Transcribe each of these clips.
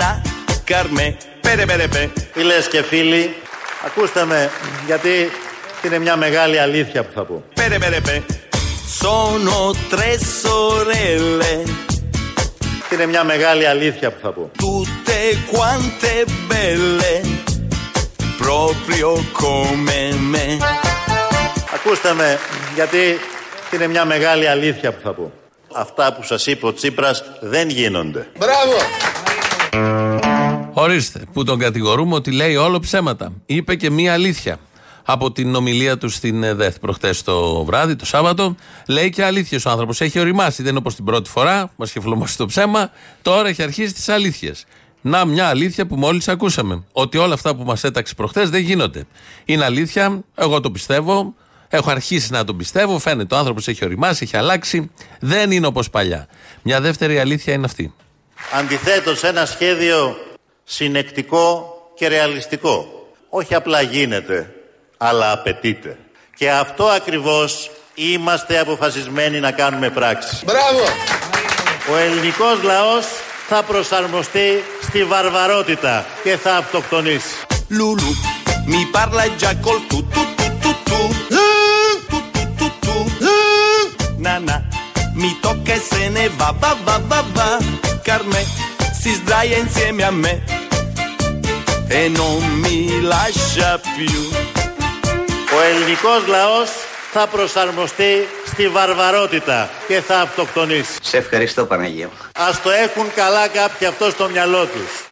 Νανά, καρμέ, πέρε πέρε πέ. Φίλες και φίλοι, ακούστε με, γιατί είναι μια μεγάλη αλήθεια που θα πω. Πέρε πέρε πέ. Sono tre sorelle, Είναι μια μεγάλη αλήθεια που θα πω. tutte quante belle, proprio come me. Ακούστε με, γιατί είναι μια μεγάλη αλήθεια που θα πω. Αυτά που σας είπε ο Τσίπρας δεν γίνονται. Ορίστε, που τον κατηγορούμε ότι λέει όλο ψέματα. Είπε και μία αλήθεια. Από την ομιλία του στην ΕΔΕΘ προχτές το βράδυ, το Σάββατο, λέει και αλήθειε ο άνθρωπος. Έχει οριμάσει. Δεν είναι όπως την πρώτη φορά, μας είχε φλωμώσει το ψέμα. Τώρα έχει αρχίσει τις αλήθειες. Να, μια αλήθεια που μόλις ακούσαμε. Ότι όλα αυτά που μας έταξε προχτές δεν γίνονται. Είναι αλήθεια, εγώ το πιστεύω. Έχω αρχίσει να το πιστεύω. Φαίνεται ο άνθρωπος έχει οριμάσει, έχει αλλάξει. Δεν είναι όπως παλιά. Μια δεύτερη αλήθεια είναι αυτή. Αντιθέτως ένα σχέδιο συνεκτικό και ρεαλιστικό. Όχι απλά γίνεται, αλλά απαιτείται. Και αυτό ακριβώς είμαστε αποφασισμένοι να κάνουμε πράξη. Μπράβο! Ο ελληνικός λαός θα προσαρμοστεί στη βαρβαρότητα και θα αυτοκτονήσει. Lulu, mi parla già col tu tu tu tu tu. Tu tu tu tu. Nana, mi tocca e se ne va, va va va va. Carme si sdraia insieme a me e non mi lascia più. Ο ελληνικός λαός θα προσαρμοστεί στη βαρβαρότητα και θα αυτοκτονήσει. Σε ευχαριστώ Παναγία μου. Ας το έχουν καλά κάποιοι αυτό στο μυαλό τους.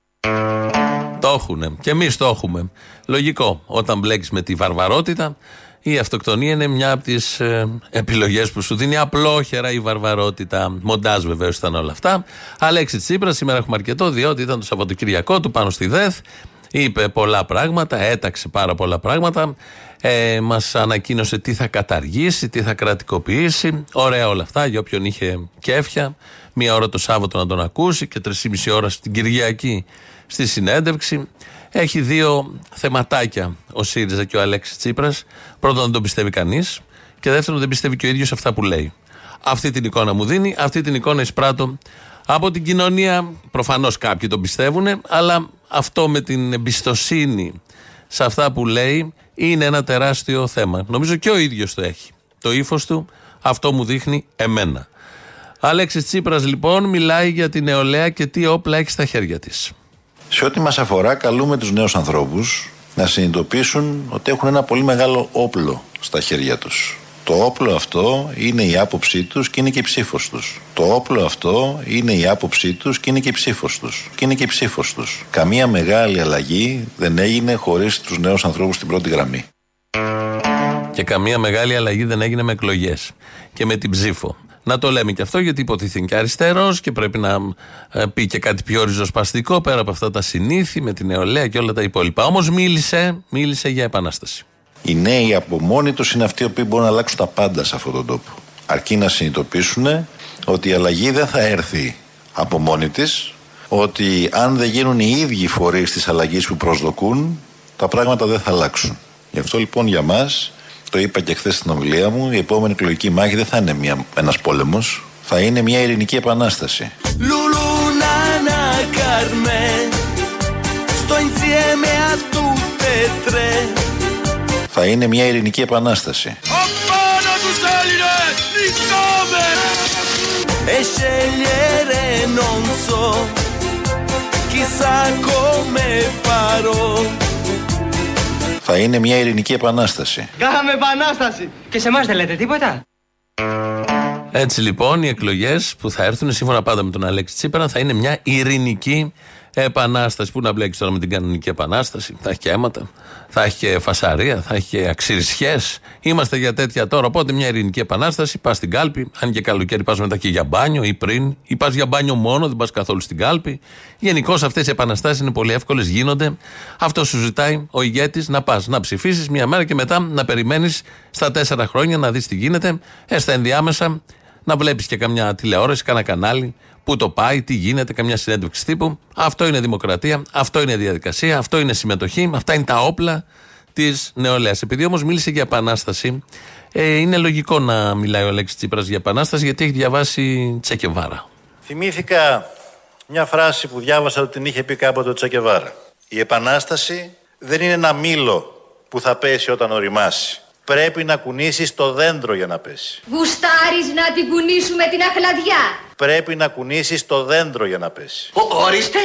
Το έχουν. Και εμείς το έχουμε. Λογικό. Όταν μπλέκεις με τη βαρβαρότητα, η αυτοκτονία είναι μια από τις ε, επιλογές που σου δίνει απλόχερα η βαρβαρότητα. Μοντάζ βεβαίως ήταν όλα αυτά. Αλέξη Τσίπρας, σήμερα έχουμε αρκετό, διότι ήταν το Σαββατοκυριακό του πάνω στη ΔΕΘ. Είπε πολλά πράγματα, έταξε πάρα πολλά πράγματα. Ε, Μας ανακοίνωσε τι θα καταργήσει, τι θα κρατικοποιήσει. Ωραία όλα αυτά για όποιον είχε κέφια. Μία ώρα το Σάββατο να τον ακούσει και τρεις ώρα στην Κυριακή στη συνέντευξη. Έχει δύο θεματάκια ο ΣΥΡΙΖΑ και ο Αλέξης Τσίπρας. Πρώτον, δεν τον πιστεύει κανείς. Και δεύτερον, δεν πιστεύει και ο ίδιος αυτά που λέει. Αυτή την εικόνα μου δίνει, αυτή την εικόνα εισπράττω από την κοινωνία. Προφανώς κάποιοι τον πιστεύουν, αλλά αυτό με την εμπιστοσύνη σε αυτά που λέει είναι ένα τεράστιο θέμα. Νομίζω και ο ίδιος το έχει. Το ύφος του αυτό μου δείχνει εμένα. Αλέξης Τσίπρας λοιπόν μιλάει για την νεολαία και τι όπλα έχει στα χέρια της. Σε ό,τι μας αφορά, καλούμε τους νέους ανθρώπους να συνειδητοποιήσουν ότι έχουν ένα πολύ μεγάλο όπλο στα χέρια τους. Το όπλο αυτό είναι η άποψή τους και είναι και η ψήφος τους. Το όπλο αυτό είναι η άποψή τους και είναι και η ψήφος τους. Και είναι και η ψήφος τους. Καμία μεγάλη αλλαγή δεν έγινε χωρίς τους νέους ανθρώπους στην πρώτη γραμμή. Και καμία μεγάλη αλλαγή δεν έγινε με εκλογές και με την ψήφο. Να το λέμε και αυτό γιατί υποτίθεται και αριστερός και πρέπει να ε, πει και κάτι πιο ριζοσπαστικό πέρα από αυτά τα συνήθη με την νεολαία και όλα τα υπόλοιπα. Όμως μίλησε, μίλησε για επανάσταση. Οι νέοι από μόνοι τους είναι αυτοί οι οποίοι μπορούν να αλλάξουν τα πάντα σε αυτόν τον τόπο. Αρκεί να συνειδητοποιήσουν ότι η αλλαγή δεν θα έρθει από μόνη της, ότι αν δεν γίνουν οι ίδιοι φορείς της αλλαγής που προσδοκούν, τα πράγματα δεν θα αλλάξουν. Γι' αυτό λοιπόν για μας, το είπα και χθες στην ομιλία μου, η επόμενη εκλογική μάχη δεν θα είναι ένας πόλεμος, θα είναι μια ειρηνική επανάσταση. Lulu, nana, carme. Sto insieme a tutte e tre. Θα είναι μια ειρηνική επανάσταση. Appana tu Seline, E scegliere non so, chissà come farò. Θα είναι μια ειρηνική επανάσταση. Κάναμε επανάσταση. Και σε εμάς δεν λέτε τίποτα. Έτσι λοιπόν οι εκλογές που θα έρθουν σύμφωνα πάντα με τον Αλέξη Τσίπρα θα είναι μια ειρηνική επανάσταση. Πού να μπλέξεις τώρα με την κανονική επανάσταση. Θα έχει και αίματα, θα έχει και φασαρία, θα έχει και αξιρισιές. Είμαστε για τέτοια τώρα. Οπότε μια ειρηνική επανάσταση. Πας στην κάλπη. Αν και καλοκαίρι πας μετά και για μπάνιο ή πριν. Ή πας για μπάνιο μόνο, δεν πας καθόλου στην κάλπη. Γενικώ αυτές οι επαναστάσεις είναι πολύ εύκολες, γίνονται. Αυτό σου ζητάει ο ηγέτης να πας να ψηφίσεις μια μέρα και μετά να περιμένεις στα τέσσερα χρόνια να δεις τι γίνεται. Ε, στα ενδιάμεσα να βλέπεις και καμιά τηλεόραση, κανένα κανάλι, πού το πάει, τι γίνεται, καμιά συνέντευξη τύπου. Αυτό είναι δημοκρατία, αυτό είναι διαδικασία, αυτό είναι συμμετοχή, αυτά είναι τα όπλα της νεολαίας. Επειδή όμως μίλησε για επανάσταση, ε, είναι λογικό να μιλάει ο Αλέξης Τσίπρας για επανάσταση, γιατί έχει διαβάσει Τσεκεβάρα. Θυμήθηκα Μια φράση που διάβασα ότι την είχε πει κάποτε ο Τσακεβάρα. Η επανάσταση δεν είναι ένα μήλο που θα πέσει όταν οριμάσει. Πρέπει να κουνήσεις το δέντρο για να πέσει. Γουστάρεις να την κουνήσουμε την αχλαδιά. Πρέπει να κουνήσεις το δέντρο για να πέσει. Ο, ορίστε.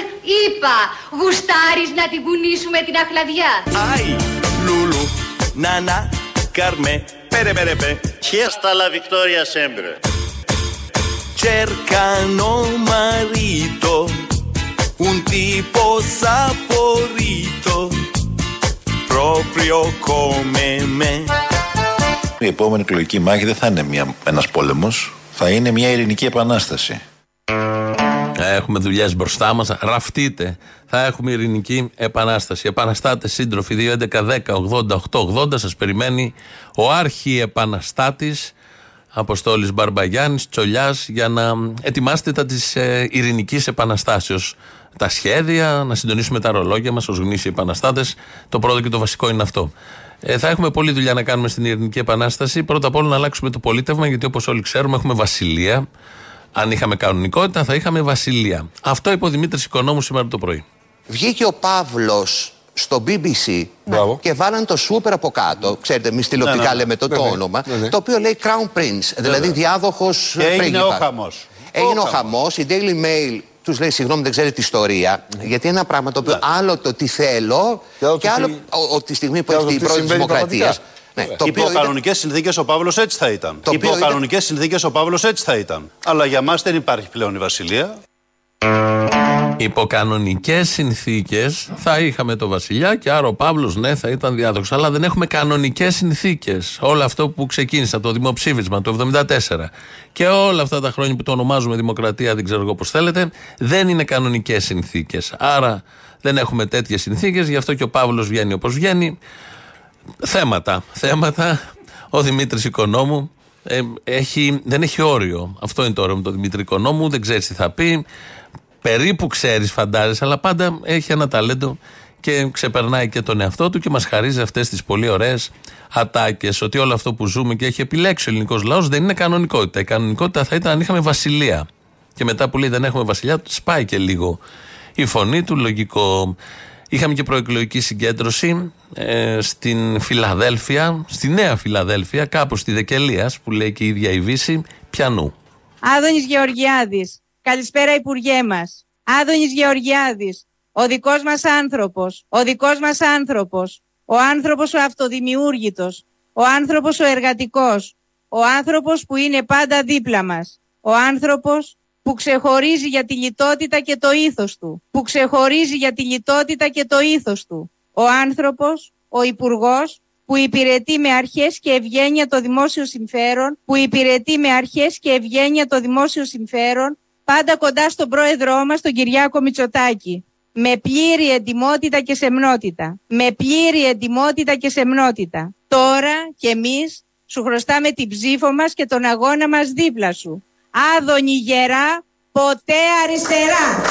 Είπα, γουστάρεις να την κουνήσουμε την αχλαδιά. Ay, Lulu, Nana, Carme, pere pere pe. Χέστα la Victoria sempre. Cercano marito, un tipo saporito, proprio come me. Η επόμενη εκλογική μάχη δεν θα είναι μια, ένας πόλεμος, θα είναι μια ειρηνική επανάσταση. Έχουμε δουλειές μπροστά μας. Ραφτείτε. Θα έχουμε ειρηνική επανάσταση. Επαναστάτε σύντροφοι 2.11.10.80.880. Σας περιμένει ο άρχη επαναστάτη Αποστόλης Μπαρμπαγιάννης Τσολιάς για να ετοιμάσετε τα της ε, ειρηνικής επαναστάσεως. Τα σχέδια, να συντονίσουμε τα ρολόγια μας ως γνήσιοι επαναστάτες. Το πρώτο και το βασικό είναι αυτό. Ε, θα έχουμε πολλή δουλειά να κάνουμε στην ειρηνική επανάσταση. Πρώτα απ' όλα να αλλάξουμε το πολίτευμα, γιατί όπως όλοι ξέρουμε, έχουμε βασιλεία. Αν είχαμε κανονικότητα, θα είχαμε βασιλεία. Αυτό είπε ο Δημήτρης Οικονόμου σήμερα το πρωί. Βγήκε ο Παύλος στο BBC και βάλαν το σούπερ από κάτω. Ξέρετε, εμεί τηλεοπτικά Ναι, ναι. λέμε το, το Ναι, ναι. όνομα. Ναι, ναι. Το οποίο λέει Crown Prince, δηλαδή διάδοχος Και έγινε ο χαμός. Έγινε ο Ο χαμός. Η Daily Mail τους λέει συγγνώμη, δεν ξέρει την ιστορία. Γιατί είναι ένα πράγμα το οποίο άλλο το τι θέλω Και άλλο και το άλλο τι- ο- ο- τη στιγμή που και άλλο έχει η το τι πρώτη συμβαίνει δημοκρατίας. πραγματικά. Ναι, το Υπό οποίο ήταν- κανονικέ συνθήκες ο Παύλος έτσι θα ήταν. Το Υπό οποίο ήταν- κανονικέ συνθήκες ο Παύλος έτσι θα ήταν. Αλλά για μας δεν υπάρχει πλέον η Βασιλεία. Υπό κανονικές συνθήκες θα είχαμε το Βασιλιά και άρα ο Παύλος ναι θα ήταν διάδοχο. Αλλά δεν έχουμε κανονικές συνθήκες. Όλο αυτό που ξεκίνησε από το δημοψήφισμα του 1974 και όλα αυτά τα χρόνια που το ονομάζουμε Δημοκρατία, δεν ξέρω εγώ πώς θέλετε, δεν είναι κανονικές συνθήκες. Άρα δεν έχουμε τέτοιες συνθήκες, γι' αυτό και ο Παύλος βγαίνει όπως βγαίνει. Θέματα. Θέματα. Ο Δημήτρης Οικονόμου ε, έχει, δεν έχει όριο. Αυτό είναι το όριο με τον Δημήτρη Οικονόμου. Δεν ξέρει τι θα πει. Περίπου ξέρεις, φαντάζεσαι, αλλά πάντα έχει ένα ταλέντο και ξεπερνάει και τον εαυτό του και μας χαρίζει αυτές τις πολύ ωραίες ατάκες. Ότι όλο αυτό που ζούμε και έχει επιλέξει ο ελληνικός λαός δεν είναι κανονικότητα. Η κανονικότητα θα ήταν αν είχαμε βασιλεία. Και μετά που λέει δεν έχουμε βασιλιά, σπάει και λίγο η φωνή του, λογικό. Είχαμε και προεκλογική συγκέντρωση ε, στην Φιλαδέλφια, στη Νέα Φιλαδέλφια, κάπου στη Δεκελίας, που λέει και η ίδια η Βύση, πιανού. Άδωνης Γεωργιάδης. Καλησπέρα Υπουργέ μας. Άδωνης Γεωργιάδης. Ο δικός μας άνθρωπος. Ο δικός μας άνθρωπος. Ο άνθρωπος ο αυτοδημιούργητος. Ο άνθρωπος ο εργατικός. Ο άνθρωπος που είναι πάντα δίπλα μας. Ο άνθρωπος που ξεχωρίζει για τη λιτότητα και το ήθος του. Που ξεχωρίζει για τη λιτότητα και το ήθος του. Ο άνθρωπος, ο υπουργός, που υπηρετεί με αρχές και ευγένεια το δημόσιο συμφέρον, που υπηρετεί με αρχές και ευγένεια το δημόσιο συμφέρον, πάντα κοντά στον πρόεδρό μας, τον Κυριάκο Μητσοτάκη. Με πλήρη εντιμότητα και σεμνότητα. Με πλήρη εντιμότητα και σεμνότητα. Τώρα κι εμείς σου χρωστάμε την ψήφο μας και τον αγώνα μας δίπλα σου. Άδωνη γερά, ποτέ αριστερά.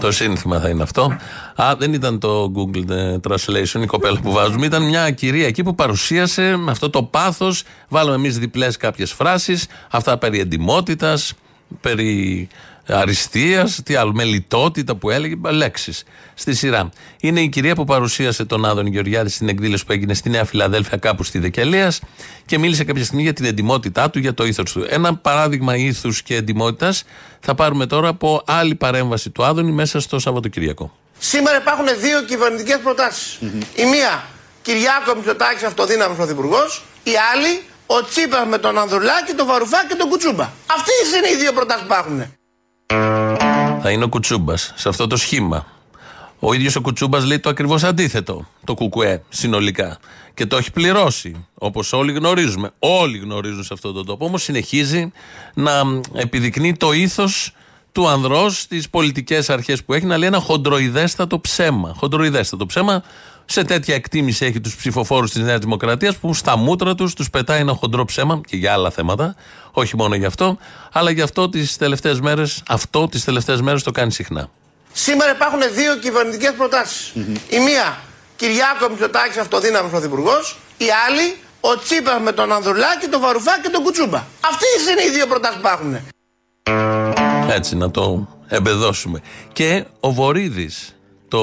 Το σύνθημα θα είναι αυτό. Α, δεν ήταν το Google ε, Translation, η κοπέλα που βάζουμε. Ήταν μια κυρία εκεί που παρουσίασε με αυτό το πάθος. Βάλαμε εμείς διπλές κάποιες φράσεις. Αυτά περί εντυμότητας, περί αριστείας, τι άλλο, με λιτότητα που έλεγε, λέξεις στη σειρά. Είναι η κυρία που παρουσίασε τον Άδων Γεωργιάδη στην εκδήλωση που έγινε στη Νέα Φιλαδέλφια, κάπου στη Δεκελία και μίλησε κάποια στιγμή για την εντυμότητά του, για το ήθος του. Ένα παράδειγμα ήθους και εντυμότητας θα πάρουμε τώρα από άλλη παρέμβαση του Άδωνη μέσα στο Σαββατοκύριακο. Σήμερα υπάρχουν δύο κυβερνητικές προτάσεις. Η μία, Κυριάκο Μητσοτάκης αυτοδύναμος πρωθυπουργός. Η άλλη, ο Τσίπρας με τον Ανδρουλάκη, τον Βαρουφάκη και τον Κουτσούμπα. Αυτέ είναι οι δύο προτάσεις που υπάρχουν. Θα είναι ο Κουτσούμπας σε αυτό το σχήμα. Ο ίδιος ο Κουτσούμπας λέει το ακριβώς αντίθετο. Το κουκουέ συνολικά. Και το έχει πληρώσει. Όπως όλοι γνωρίζουμε. Όλοι γνωρίζουν σε αυτόν τον τόπο. Όμως συνεχίζει να επιδεικνύει το ήθος του ανδρός στις πολιτικές αρχές που έχει να λέει ένα χοντροειδέστατο ψέμα. Χοντροειδέστατο ψέμα. Σε τέτοια εκτίμηση έχει τους ψηφοφόρους της Νέας Δημοκρατίας που στα μούτρα τους τους πετάει ένα χοντρό ψέμα και για άλλα θέματα. Όχι μόνο γι' αυτό, αλλά γι' αυτό τις τελευταίες μέρες, αυτό τις τελευταίες μέρες το κάνει συχνά. Σήμερα υπάρχουν δύο κυβερνητικές προτάσεις. Η μία, Κυριάκο Μητσοτάκης αυτοδύναμος πρωθυπουργός. Η άλλη, ο Τσίπρα με τον Ανδρουλάκη, τον Βαρουφάκη και τον Κουτσούμπα. Αυτές είναι οι δύο προτάσεις που υπάρχουν. Έτσι, να το εμπεδώσουμε. Και ο Βορύδης το,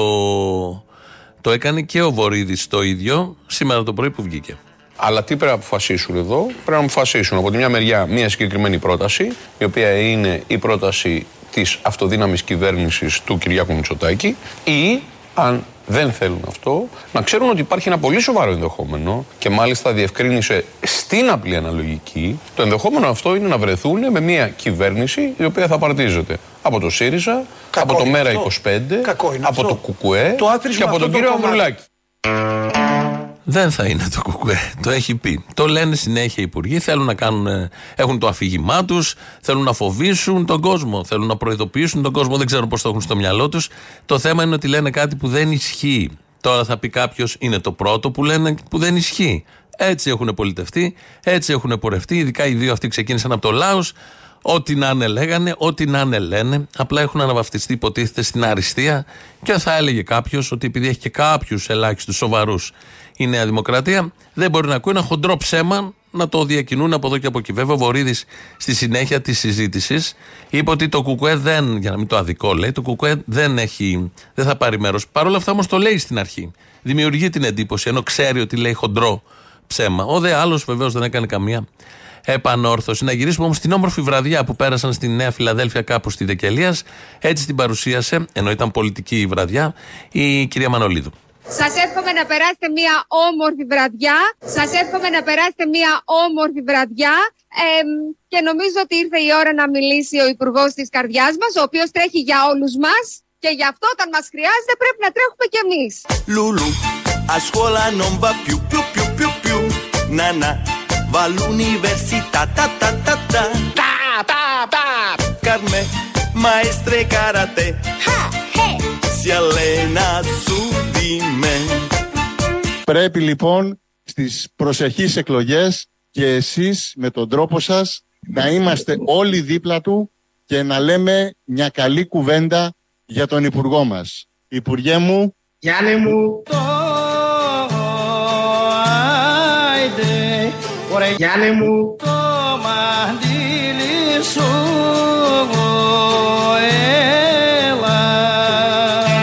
το έκανε και ο Βορύδης το ίδιο σήμερα το πρωί που βγήκε. Αλλά τι πρέπει να αποφασίσουν εδώ, πρέπει να αποφασίσουν από τη μια μεριά μια συγκεκριμένη πρόταση, η οποία είναι η πρόταση της αυτοδύναμης κυβέρνησης του Κυριάκου Μητσοτάκη, ή αν δεν θέλουν αυτό, να ξέρουν ότι υπάρχει ένα πολύ σοβαρό ενδεχόμενο και μάλιστα διευκρίνησε στην απλή αναλογική. Το ενδεχόμενο αυτό είναι να βρεθούν με μια κυβέρνηση η οποία θα παρτίζεται από το ΣΥΡΙΖΑ, από το ΜΕΡΑ 25, από το ΚΚΕ και από τον κύριο Ανδρουλάκη. Δεν θα είναι το κουκουέ. Το έχει πει. Το λένε συνέχεια οι υπουργοί. Θέλουν να κάνουν, ε, έχουν το αφήγημά τους, θέλουν να φοβήσουν τον κόσμο, θέλουν να προειδοποιήσουν τον κόσμο. Δεν ξέρω πώς το έχουν στο μυαλό τους. Το θέμα είναι ότι λένε κάτι που δεν ισχύει. Τώρα θα πει κάποιος, είναι το πρώτο που λένε που δεν ισχύει. Έτσι έχουν πολιτευτεί, έτσι έχουν πορευτεί. Ειδικά οι δύο αυτοί ξεκίνησαν από το λαό. Ό,τι να είναι λέγανε, ό,τι να είναι λένε. Απλά έχουν αναβαφτιστεί, υποτίθεται, στην αριστεία. Και θα έλεγε κάποιος ότι επειδή έχει και κάποιους ελάχιστους σοβαρούς η Νέα Δημοκρατία, δεν μπορεί να ακούει ένα χοντρό ψέμα να το διακινούν από εδώ και από εκεί. Βέβαια, ο Βορύδης στη συνέχεια της συζήτησης είπε ότι το Κουκουέ δεν, για να μην το αδικό λέει, το Κουκουέ δεν, έχει, δεν θα πάρει μέρος. Παρ' όλα αυτά όμως το λέει στην αρχή. Δημιουργεί την εντύπωση, ενώ ξέρει ότι λέει χοντρό ψέμα. Ο δε άλλος βεβαίως δεν έκανε καμία επανόρθωση. Να γυρίσουμε όμως στην όμορφη βραδιά που πέρασαν στη Νέα Φιλαδέλφια κάπου στη Δεκελίας. Έτσι την παρουσίασε, ενώ ήταν πολιτική η βραδιά, η κυρία Μανολίδου. Σας εύχομαι να περάσετε μια όμορφη βραδιά. Σας εύχομαι να περάσετε μια όμορφη βραδιά. και νομίζω ότι ήρθε η ώρα να μιλήσει ο Υπουργός της καρδιάς μας, ο οποίος τρέχει για όλους μας. Και γι' αυτό όταν μας χρειάζεται πρέπει να τρέχουμε κι εμείς. Λουλου, a scuola non va più, più, più, più, più. Nana, va all'università, ta, ta, ta, ta. Ta, ta, ta. Carme, maestre karate. Ha, he. Si allena su di me. Πρέπει λοιπόν στις προσεχείς εκλογές και εσείς με τον τρόπο σας να είμαστε όλοι δίπλα του και να λέμε μια καλή κουβέντα για τον Υπουργό μας. Υπουργέ μου, Γιάννη μου, Γιάννη μου,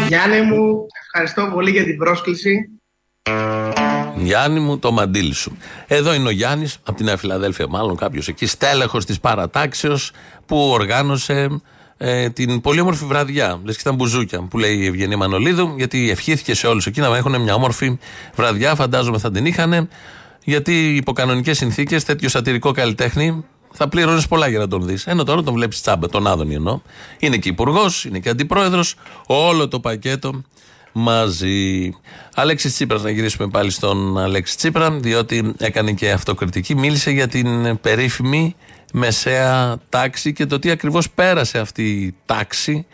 Γιάννη μου, ευχαριστώ πολύ για την πρόσκληση. Γιάννη μου, το μαντίλι σου. Εδώ είναι ο Γιάννης, από την Νέα Φιλαδέλφια, μάλλον κάποιος εκεί, στέλεχος της παρατάξεως που οργάνωσε ε, την πολύ όμορφη βραδιά. Λες και ήταν μπουζούκια που λέει η Ευγενή Μανολίδου, γιατί ευχήθηκε σε όλους εκεί να έχουν μια όμορφη βραδιά. Φαντάζομαι θα την είχαν, γιατί υπό κανονικές συνθήκες τέτοιο σατυρικό καλλιτέχνη θα πλήρωνε πολλά για να τον δεις. Ενώ τώρα τον βλέπεις τσάμπα, τον Άδωνη εννοώ. Είναι και υπουργός, είναι και αντιπρόεδρος. Όλο το πακέτο μαζί. Αλέξης Τσίπρας, να γυρίσουμε πάλι στον Αλέξη Τσίπρα, διότι έκανε και αυτοκριτική. Μίλησε για την περίφημη μεσαία τάξη και το τι ακριβώς πέρασε αυτή η τάξη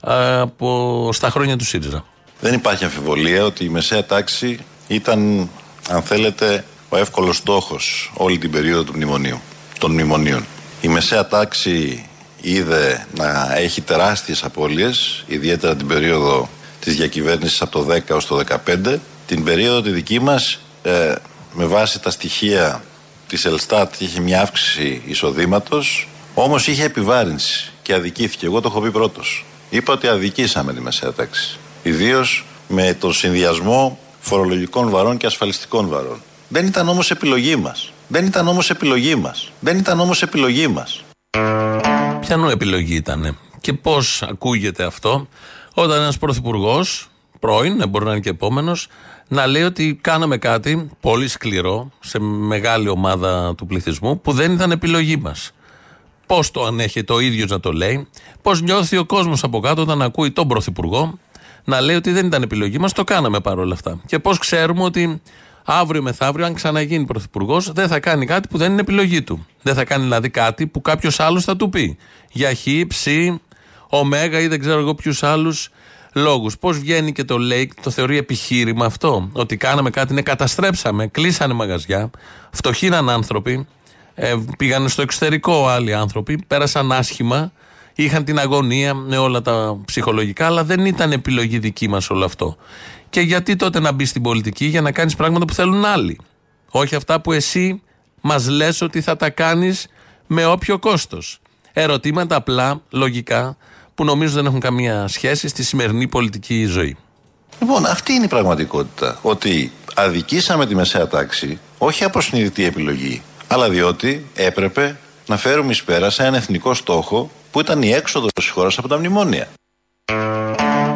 από, στα χρόνια του ΣΥΡΙΖΑ. Δεν υπάρχει αμφιβολία ότι η μεσαία τάξη ήταν, αν θέλετε, ο εύκολος στόχος όλη την περίοδο του μνημονίου, των μνημονίων. Η μεσαία τάξη είδε να έχει τεράστιες απώλειες, ιδιαίτερα την περίοδο της διακυβέρνησης από το 10 ως το 15. Την περίοδο τη δική μας, ε, με βάση τα στοιχεία της Ελστάτ, είχε μια αύξηση εισοδήματος, όμως είχε επιβάρυνση και αδικήθηκε. Εγώ το έχω πει πρώτος. Είπα ότι αδικήσαμε τη μεσαία τάξη. Ιδίως με τον συνδυασμό φορολογικών βαρών και ασφαλιστικών βαρών. Δεν ήταν όμως επιλογή μας. Δεν ήταν όμως επιλογή μας. Δεν ήταν όμως επιλογή μας. Ποιανού επιλογή ήταν και πώς ακούγεται αυτό όταν ένας πρωθυπουργός, πρώην, δεν μπορεί να είναι και επόμενος, να λέει ότι κάναμε κάτι πολύ σκληρό σε μεγάλη ομάδα του πληθυσμού που δεν ήταν επιλογή μας. Πώς το ανέχεται ο ίδιος να το λέει, πώς νιώθει ο κόσμος από κάτω όταν ακούει τον πρωθυπουργό να λέει ότι δεν ήταν επιλογή μας, το κάναμε παρόλα αυτά. Και πώς ξέρουμε ότι αύριο μεθαύριο, αν ξαναγίνει πρωθυπουργός, δεν θα κάνει κάτι που δεν είναι επιλογή του. Δεν θα κάνει δηλαδή κάτι που κάποιος άλλος θα του πει. Για χ, ψ, ωμέγα ή δεν ξέρω εγώ ποιους άλλους λόγους. Πώς βγαίνει και το λέει, το θεωρεί επιχείρημα αυτό. Ότι κάναμε κάτι, ναι, καταστρέψαμε, κλείσανε μαγαζιά, φτωχήναν άνθρωποι, ε, πήγαν στο εξωτερικό άλλοι άνθρωποι, πέρασαν άσχημα, είχαν την αγωνία με όλα τα ψυχολογικά, αλλά δεν ήταν επιλογή δική μας όλο αυτό. Και γιατί τότε να μπεις στην πολιτική για να κάνεις πράγματα που θέλουν άλλοι. Όχι αυτά που εσύ μας λες ότι θα τα κάνεις με όποιο κόστος. Ερωτήματα απλά, λογικά, που νομίζω δεν έχουν καμία σχέση στη σημερινή πολιτική ζωή. Λοιπόν, αυτή είναι η πραγματικότητα. Ότι αδικήσαμε τη μεσαία τάξη, όχι από συνειδητή επιλογή, αλλά διότι έπρεπε να φέρουμε εις πέρα σε έναν εθνικό στόχο που ήταν η έξοδος της χώρας από τα μνημόνια.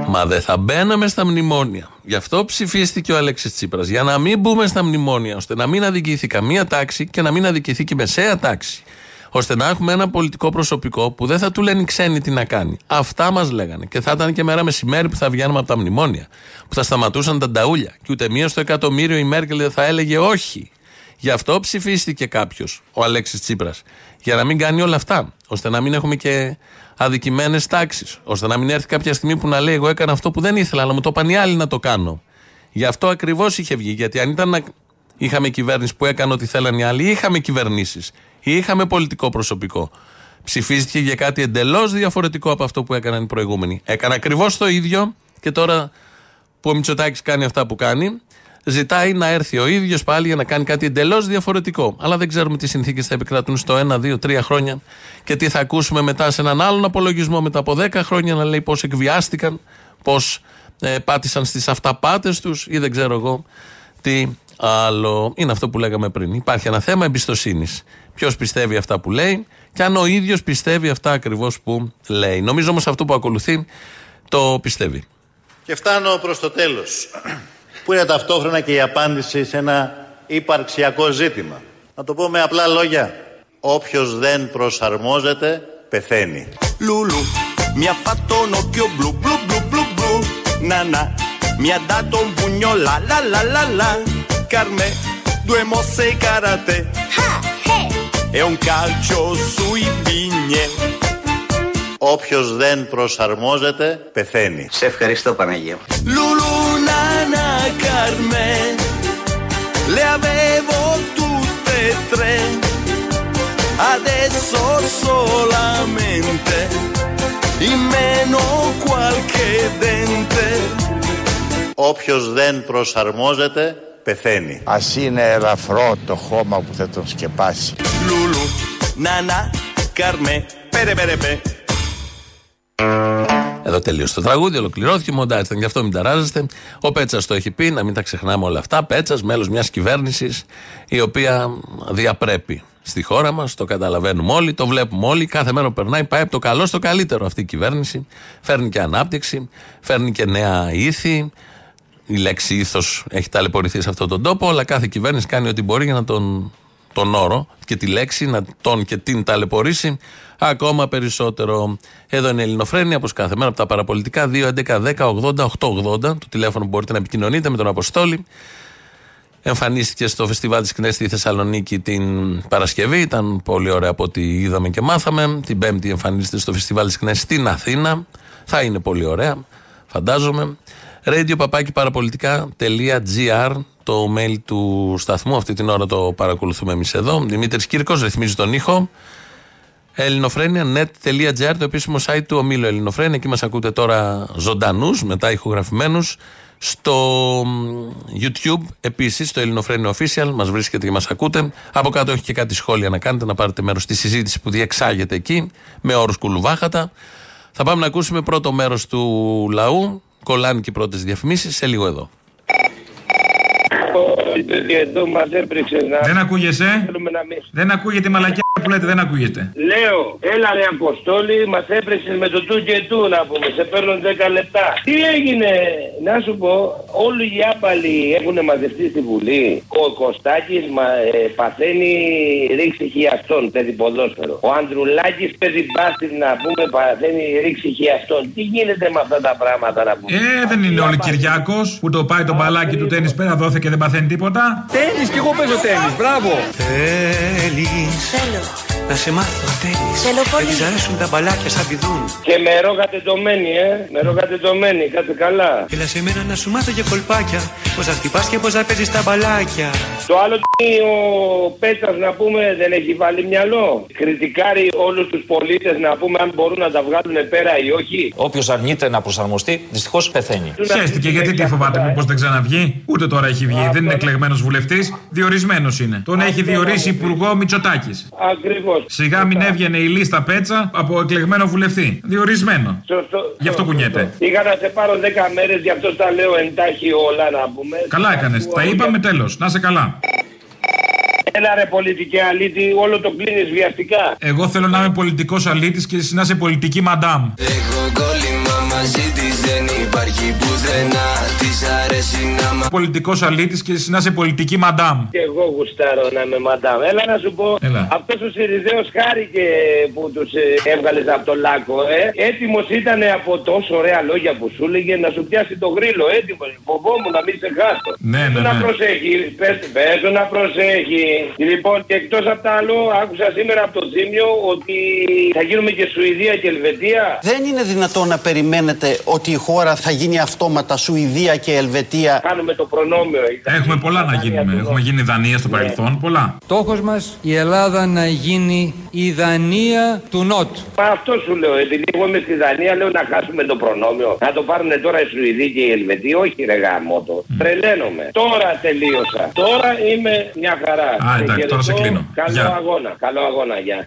Μα δεν θα μπαίναμε στα μνημόνια. Γι' αυτό ψηφίστηκε ο Αλέξης Τσίπρας. Για να μην μπούμε στα μνημόνια, ώστε να μην αδικηθεί καμία τάξη και να μην αδικηθεί και μεσαία τάξη. Ώστε να έχουμε ένα πολιτικό προσωπικό που δεν θα του λένε οι ξένοι τι να κάνει. Αυτά μας λέγανε. Και θα ήταν και μέρα μεσημέρι που θα βγαίνουμε από τα μνημόνια. Που θα σταματούσαν τα νταούλια. Και ούτε μία στο εκατομμύριο η Μέρκελ δεν θα έλεγε όχι. Γι' αυτό ψηφίστηκε κάποιος, ο Αλέξης Τσίπρας. Για να μην κάνει όλα αυτά. Ώστε να μην έχουμε και αδικημένες τάξεις. Ώστε να μην έρθει κάποια στιγμή που να λέει: Εγώ έκανα αυτό που δεν ήθελα, αλλά μου το είπαν οι άλλοι να το κάνω. Γι' αυτό ακριβώς είχε βγει. Γιατί αν ήταν να είχαμε κυβέρνηση που έκανε ό,τι θέλαν οι άλλοι, είχαμε κυβερνήσεις. Είχαμε πολιτικό προσωπικό. Ψηφίστηκε για κάτι εντελώς διαφορετικό από αυτό που έκαναν οι προηγούμενοι. Έκανε ακριβώς το ίδιο και τώρα που ο Μητσοτάκης κάνει αυτά που κάνει, ζητάει να έρθει ο ίδιος πάλι για να κάνει κάτι εντελώς διαφορετικό. Αλλά δεν ξέρουμε τι συνθήκες θα επικρατούν στο 1, 2, 3 χρόνια και τι θα ακούσουμε μετά σε έναν άλλον απολογισμό μετά από 10 χρόνια να λέει πώς εκβιάστηκαν, πώς ε, πάτησαν στις αυταπάτες τους ή δεν ξέρω εγώ τι άλλο. Είναι αυτό που λέγαμε πριν. Υπάρχει ένα θέμα εμπιστοσύνης. Ποιος πιστεύει αυτά που λέει και αν ο ίδιος πιστεύει αυτά ακριβώς που λέει. Νομίζω όμως αυτό που ακολουθεί το πιστεύει. Και φτάνω προς το τέλος, που είναι ταυτόχρονα και η απάντηση σε ένα υπαρξιακό ζήτημα. Να το πω με απλά λόγια. Όποιος δεν προσαρμόζεται, πεθαίνει. Λούλου, μια φατόν ο πιο μπλού, Να να, μια τάτο που νιώλα, λαλαλαλαλα. Καρνέ, του εμοσε καράτε. Χαχέ, εον κάλτσο σου υπνιέ. Όποιος δεν προσαρμόζεται, πεθαίνει. Σε ευχαριστώ Παναγία. Lulu Nana Carme Le avevo tutte e tre Adesso solamente In meno qualche dente Όποιος δεν προσαρμόζεται, πεθαίνει. Ας είναι ελαφρό το χώμα που θα τον σκεπάσει. Lulu Nana Carme Pere pere pe Εδώ τελείωσε το τραγούδι, ολοκληρώθηκε. Μοντάζ ήταν γι' αυτό μην ταράζεστε. Ο Πέτσας το έχει πει, να μην τα ξεχνάμε όλα αυτά. Πέτσας, μέλος μιας κυβέρνησης η οποία διαπρέπει στη χώρα μας. Το καταλαβαίνουμε όλοι, το βλέπουμε όλοι. Κάθε μέρα που περνάει πάει από το καλό στο καλύτερο αυτή η κυβέρνηση. Φέρνει και ανάπτυξη, φέρνει και νέα ήθη. Η λέξη ήθος έχει ταλαιπωρηθεί σε αυτόν τον τόπο, αλλά κάθε κυβέρνηση κάνει ό,τι μπορεί για να τον, τον όρο και τη λέξη να τον και την ταλαιπωρήσει ακόμα περισσότερο. Εδώ είναι η Ελληνοφρένια, όπως κάθε μέρα από τα παραπολιτικά. 2, 11, 10, 80, 880. Το τηλέφωνο που μπορείτε να επικοινωνείτε με τον Αποστόλη. Εμφανίστηκε στο φεστιβάλ της Κνέστη στη Θεσσαλονίκη την Παρασκευή. Ήταν πολύ ωραία από ό,τι είδαμε και μάθαμε. Την Πέμπτη εμφανίστηκε στο φεστιβάλ της Κνέστη στην Αθήνα. Θα είναι πολύ ωραία, φαντάζομαι. Radio παραπολιτικά.gr το mail του σταθμού. Αυτή την ώρα το παρακολουθούμε εμείς εδώ. Δημήτρης Κύρκος ρυθμίζει τον ήχο. ελληνοφρένια.net.gr το επίσημο site του ομίλου Ελληνοφρένια. Εκεί μας ακούτε τώρα ζωντανούς, μετά ηχογραφημένους. Στο YouTube επίσης, στο Ελληνοφρένιο Official, μας βρίσκεται και μας ακούτε. Από κάτω έχει και κάτι σχόλια να κάνετε, να πάρετε μέρος στη συζήτηση που διεξάγεται εκεί, με όρους κουλουβάχατα. Θα πάμε να ακούσουμε πρώτο μέρος του λαού. Κολλάνε και οι πρώτες διαφημίσεις σε λίγο εδώ. Εδώ μας έπρεξε να... Δεν ακούγεσαι; Θέλουμε να μην... Δεν ακούγεται η μαλακιά που λέτε, δεν ακούγεται. Λέω, έλα ρε Αποστόλη, μας έπρεξε με το του και του να πούμε, σε παίρνω 10 λεπτά. Τι έγινε, να σου πω, όλοι οι άπαλοι έχουν μαζευτεί στη Βουλή. Ο Κωστάκης μα, ε, παθαίνει ρήξη χιαστών, παιδί ποδόσφαιρο. Ο Ανδρουλάκης παιδί μπάσκετ να πούμε, παθαίνει ρήξη χιαστών. Τι γίνεται με αυτά τα πράγματα να πούμε. Ε, δεν είναι όλοι Κυριάκος που το πάει το μπαλάκι του τέννη πέρα δόθε και δεν παθαίνει τίποτα. Τέννις και εγώ παίζω τέννις, μπράβο. Θέλεις να σε μάθω θέλεις Θέλω πολύ. Δεν της αρέσουν τα μπαλάκια σαν πηδούν Και με ρόγα τεντωμένη, ε. Με ρόγα τεντωμένη, κάτσε καλά. Έλα σε μένα να σου μάθω για κολπάκια Πώς να χτυπάς και πώς να παίζεις τα μπαλάκια Το άλλο τι ο Πέτσας να πούμε δεν έχει βάλει μυαλό. Κριτικάρει όλους τους πολίτες να πούμε αν μπορούν να τα βγάλουν πέρα ή όχι. Όποιος αρνείται να προσαρμοστεί, δυστυχώς πεθαίνει. Χαίστηκε γιατί τι φοβάται μήπως δεν ξαναβγεί; Ούτε τώρα έχει βγει. Δεν είναι εκλεγμένος βουλευτής, διορισμένος είναι. Τον έχει διορίσει υπουργό Μητσοτάκης. Ακριβώς. Ακριβώ. Σιγά μην έβγαινε η λίστα πέτσα από εκλεγμένο βουλευτή. Διορισμένο. Σωστό. Γι' αυτό κουνιέται. Είχα να σε πάρω 10 μέρες, γι' αυτό τα λέω εντάχει όλα να πούμε. Καλά έκανες. Τα είπαμε τέλος. Να σε καλά. Έλα ρε πολιτική αλήτη, όλο το κλείνεις βιαστικά. Εγώ θέλω να είμαι πολιτικός αλήτης και εσύ να είσαι πολιτική μαντάμ. Έχω κόλλημα μαζί τη, δεν υπάρχει πουθενά. Της αρέσει να μα. Πολιτικός αλήτης και εσύ να είσαι πολιτική μαντάμ. Και εγώ γουστάρω να είμαι μαντάμ. Έλα να σου πω, Έλα. αυτός ο Σιριζέος χάρηκε που τους έβγαλες από το λάκκο, ε. Έτοιμος ήταν από τόσο ωραία λόγια που σου έλεγε να σου πιάσει το γρίλο. Έτοιμος. Φοβόμουν να μην σε χάσω. Ναι, ναι, Να ναι. προσέχει, πες, πες του να προσέχει. Λοιπόν, και εκτός από τα άλλο, άκουσα σήμερα από το Τζίμιο ότι θα γίνουμε και Σουηδία και Ελβετία. Δεν είναι δυνατόν να περιμένετε ότι η χώρα θα γίνει αυτόματα Σουηδία και Ελβετία. Κάνουμε το προνόμιο. Έχουμε πολλά να γίνουμε. Έχουμε γίνει Δανία στο παρελθόν. Πολλά. Στόχος μας η Ελλάδα να γίνει η Δανία του Νότου. Μα αυτό σου λέω, επειδή εγώ είμαι στη Δανία, λέω να χάσουμε το προνόμιο. Να το πάρουν τώρα οι Σουηδοί και οι Ελβετοί. Όχι, ρε γαμότο. Τρελαίνομαι. Τώρα τελείωσα. Τώρα είμαι μια χαρά. Α, εντάξει, τώρα σε χαιρετώ. κλείνω. Καλό Γεια. αγώνα. Καλό αγώνα, γεια.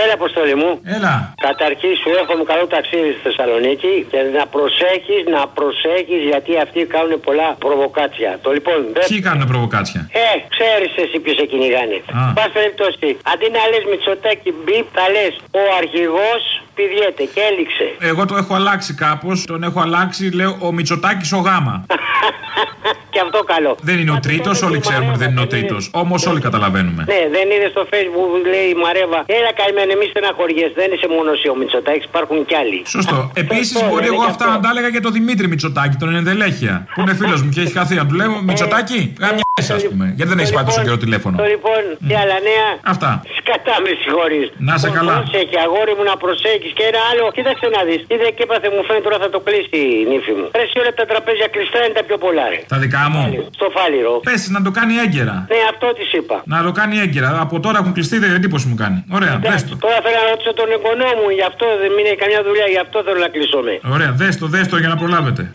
Έλα, Αποστόλη μου. Έλα. Καταρχήν σου εύχομαι καλό ταξίδι στη Θεσσαλονίκη και να προσέχεις, να προσέχεις γιατί αυτοί κάνουν πολλά προβοκάτσια. Το λοιπόν. δεν- Ποιοι κάνουν προβοκάτσια; Ε, ξέρεις εσύ ποιος σε κυνηγάνε. Α. Πα περιπτώσει, αντί να λες Μητσοτάκη μπιπ, θα λες ο αρχηγός πηδιέται και έληξε. Εγώ το έχω αλλάξει κάπως. Τον έχω αλλάξει, λέω ο Μητσοτάκης ο Γάμα. και αυτό καλό. Δεν είναι ο τρίτος, όλοι ξέρουμε ότι δεν είναι ο τρίτος. Όμως όλοι καταλαβαίνουμε. Ναι, δεν είδε στο facebook που λέει η Μαρέβα. Έλα καημένη, μη στεναχωριέσαι. Δεν είσαι μόνος εσύ ο Μητσοτάκης, υπάρχουν κι άλλοι. Σωστό. Επίσης, μπορεί εγώ αυτά να τα έλεγα για τον Δημήτρη Μητσοτάκη, τον ενδελέχεια. Που είναι φίλος μου και έχει χαθεί. Να του λέω Μητσοτάκη, γάμια ας πούμε. Γιατί δεν έχεις πάρει τόσο καιρό τηλέφωνο; Το λοιπόν, τι άλλα νέα; Αυτά. Σκατά με συγχωρείς. Να σε καλά. Προσέχει, αγόρι μου να προσέχεις. Και ένα άλλο, κοίταξε να δεις. Είδε και έπαθε, μου φαίνεται τώρα θα το κλείσει η νύφη μου. Ρε, όλα τα τραπέζια κλειστά είναι τα πιο πολλά, ρε. Τα δικά μου. Στο φάληρο. Πες να το κάνει έγκαιρα. Ναι, αυτό της είπα. Να το κάνει έγκαιρα. Από τώρα έχουν κλειστεί, δεν εντύπωση μου κάνει. Ωραία, δες το. Τώρα θέλω να ρωτήσω τον εγγονό μου, γι' αυτό δεν μείνει καμιά δουλειά, γι' αυτό θέλω να κλείσω με. Ωραία, δες το, δες το για να προλάβετε.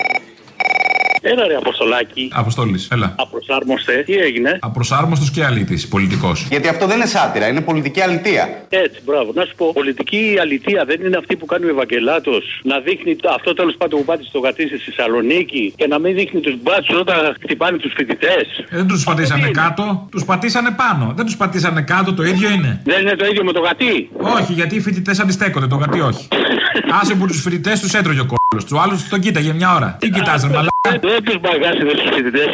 Έλα ρε Αποστολάκη. Αποστόλης, έλα. Απροσάρμοστε. Τι έγινε; Απροσάρμοστος και αλήτης, πολιτικός. Γιατί αυτό δεν είναι σάτυρα, είναι πολιτική αλητεία. Έτσι, μπράβο. Να σου πω, πολιτική αλητεία δεν είναι αυτή που κάνει ο Ευαγγελάτος να δείχνει το- αυτό τέλος πάντων που πάτησε στο γατί στη Θεσσαλονίκη και να μην δείχνει τους μπάτσους όταν χτυπάνε τους φοιτητές. Ε, δεν τους πατήσανε κάτω, τους πατήσανε πάνω. Δεν τους πατήσανε κάτω, το ίδιο είναι; Δεν είναι το ίδιο με το γατί. Όχι, γιατί οι φοιτητές αντιστέκονται, το γατί όχι. Άσε που τους φοιτητές τους έτρωγε ο κόλλο. Τους άλλου τον κοίταγε μια ώρα. Τι κοιτάζει, μαλάκα; Δεν του μπαγκάσιδε του φοιτητέ,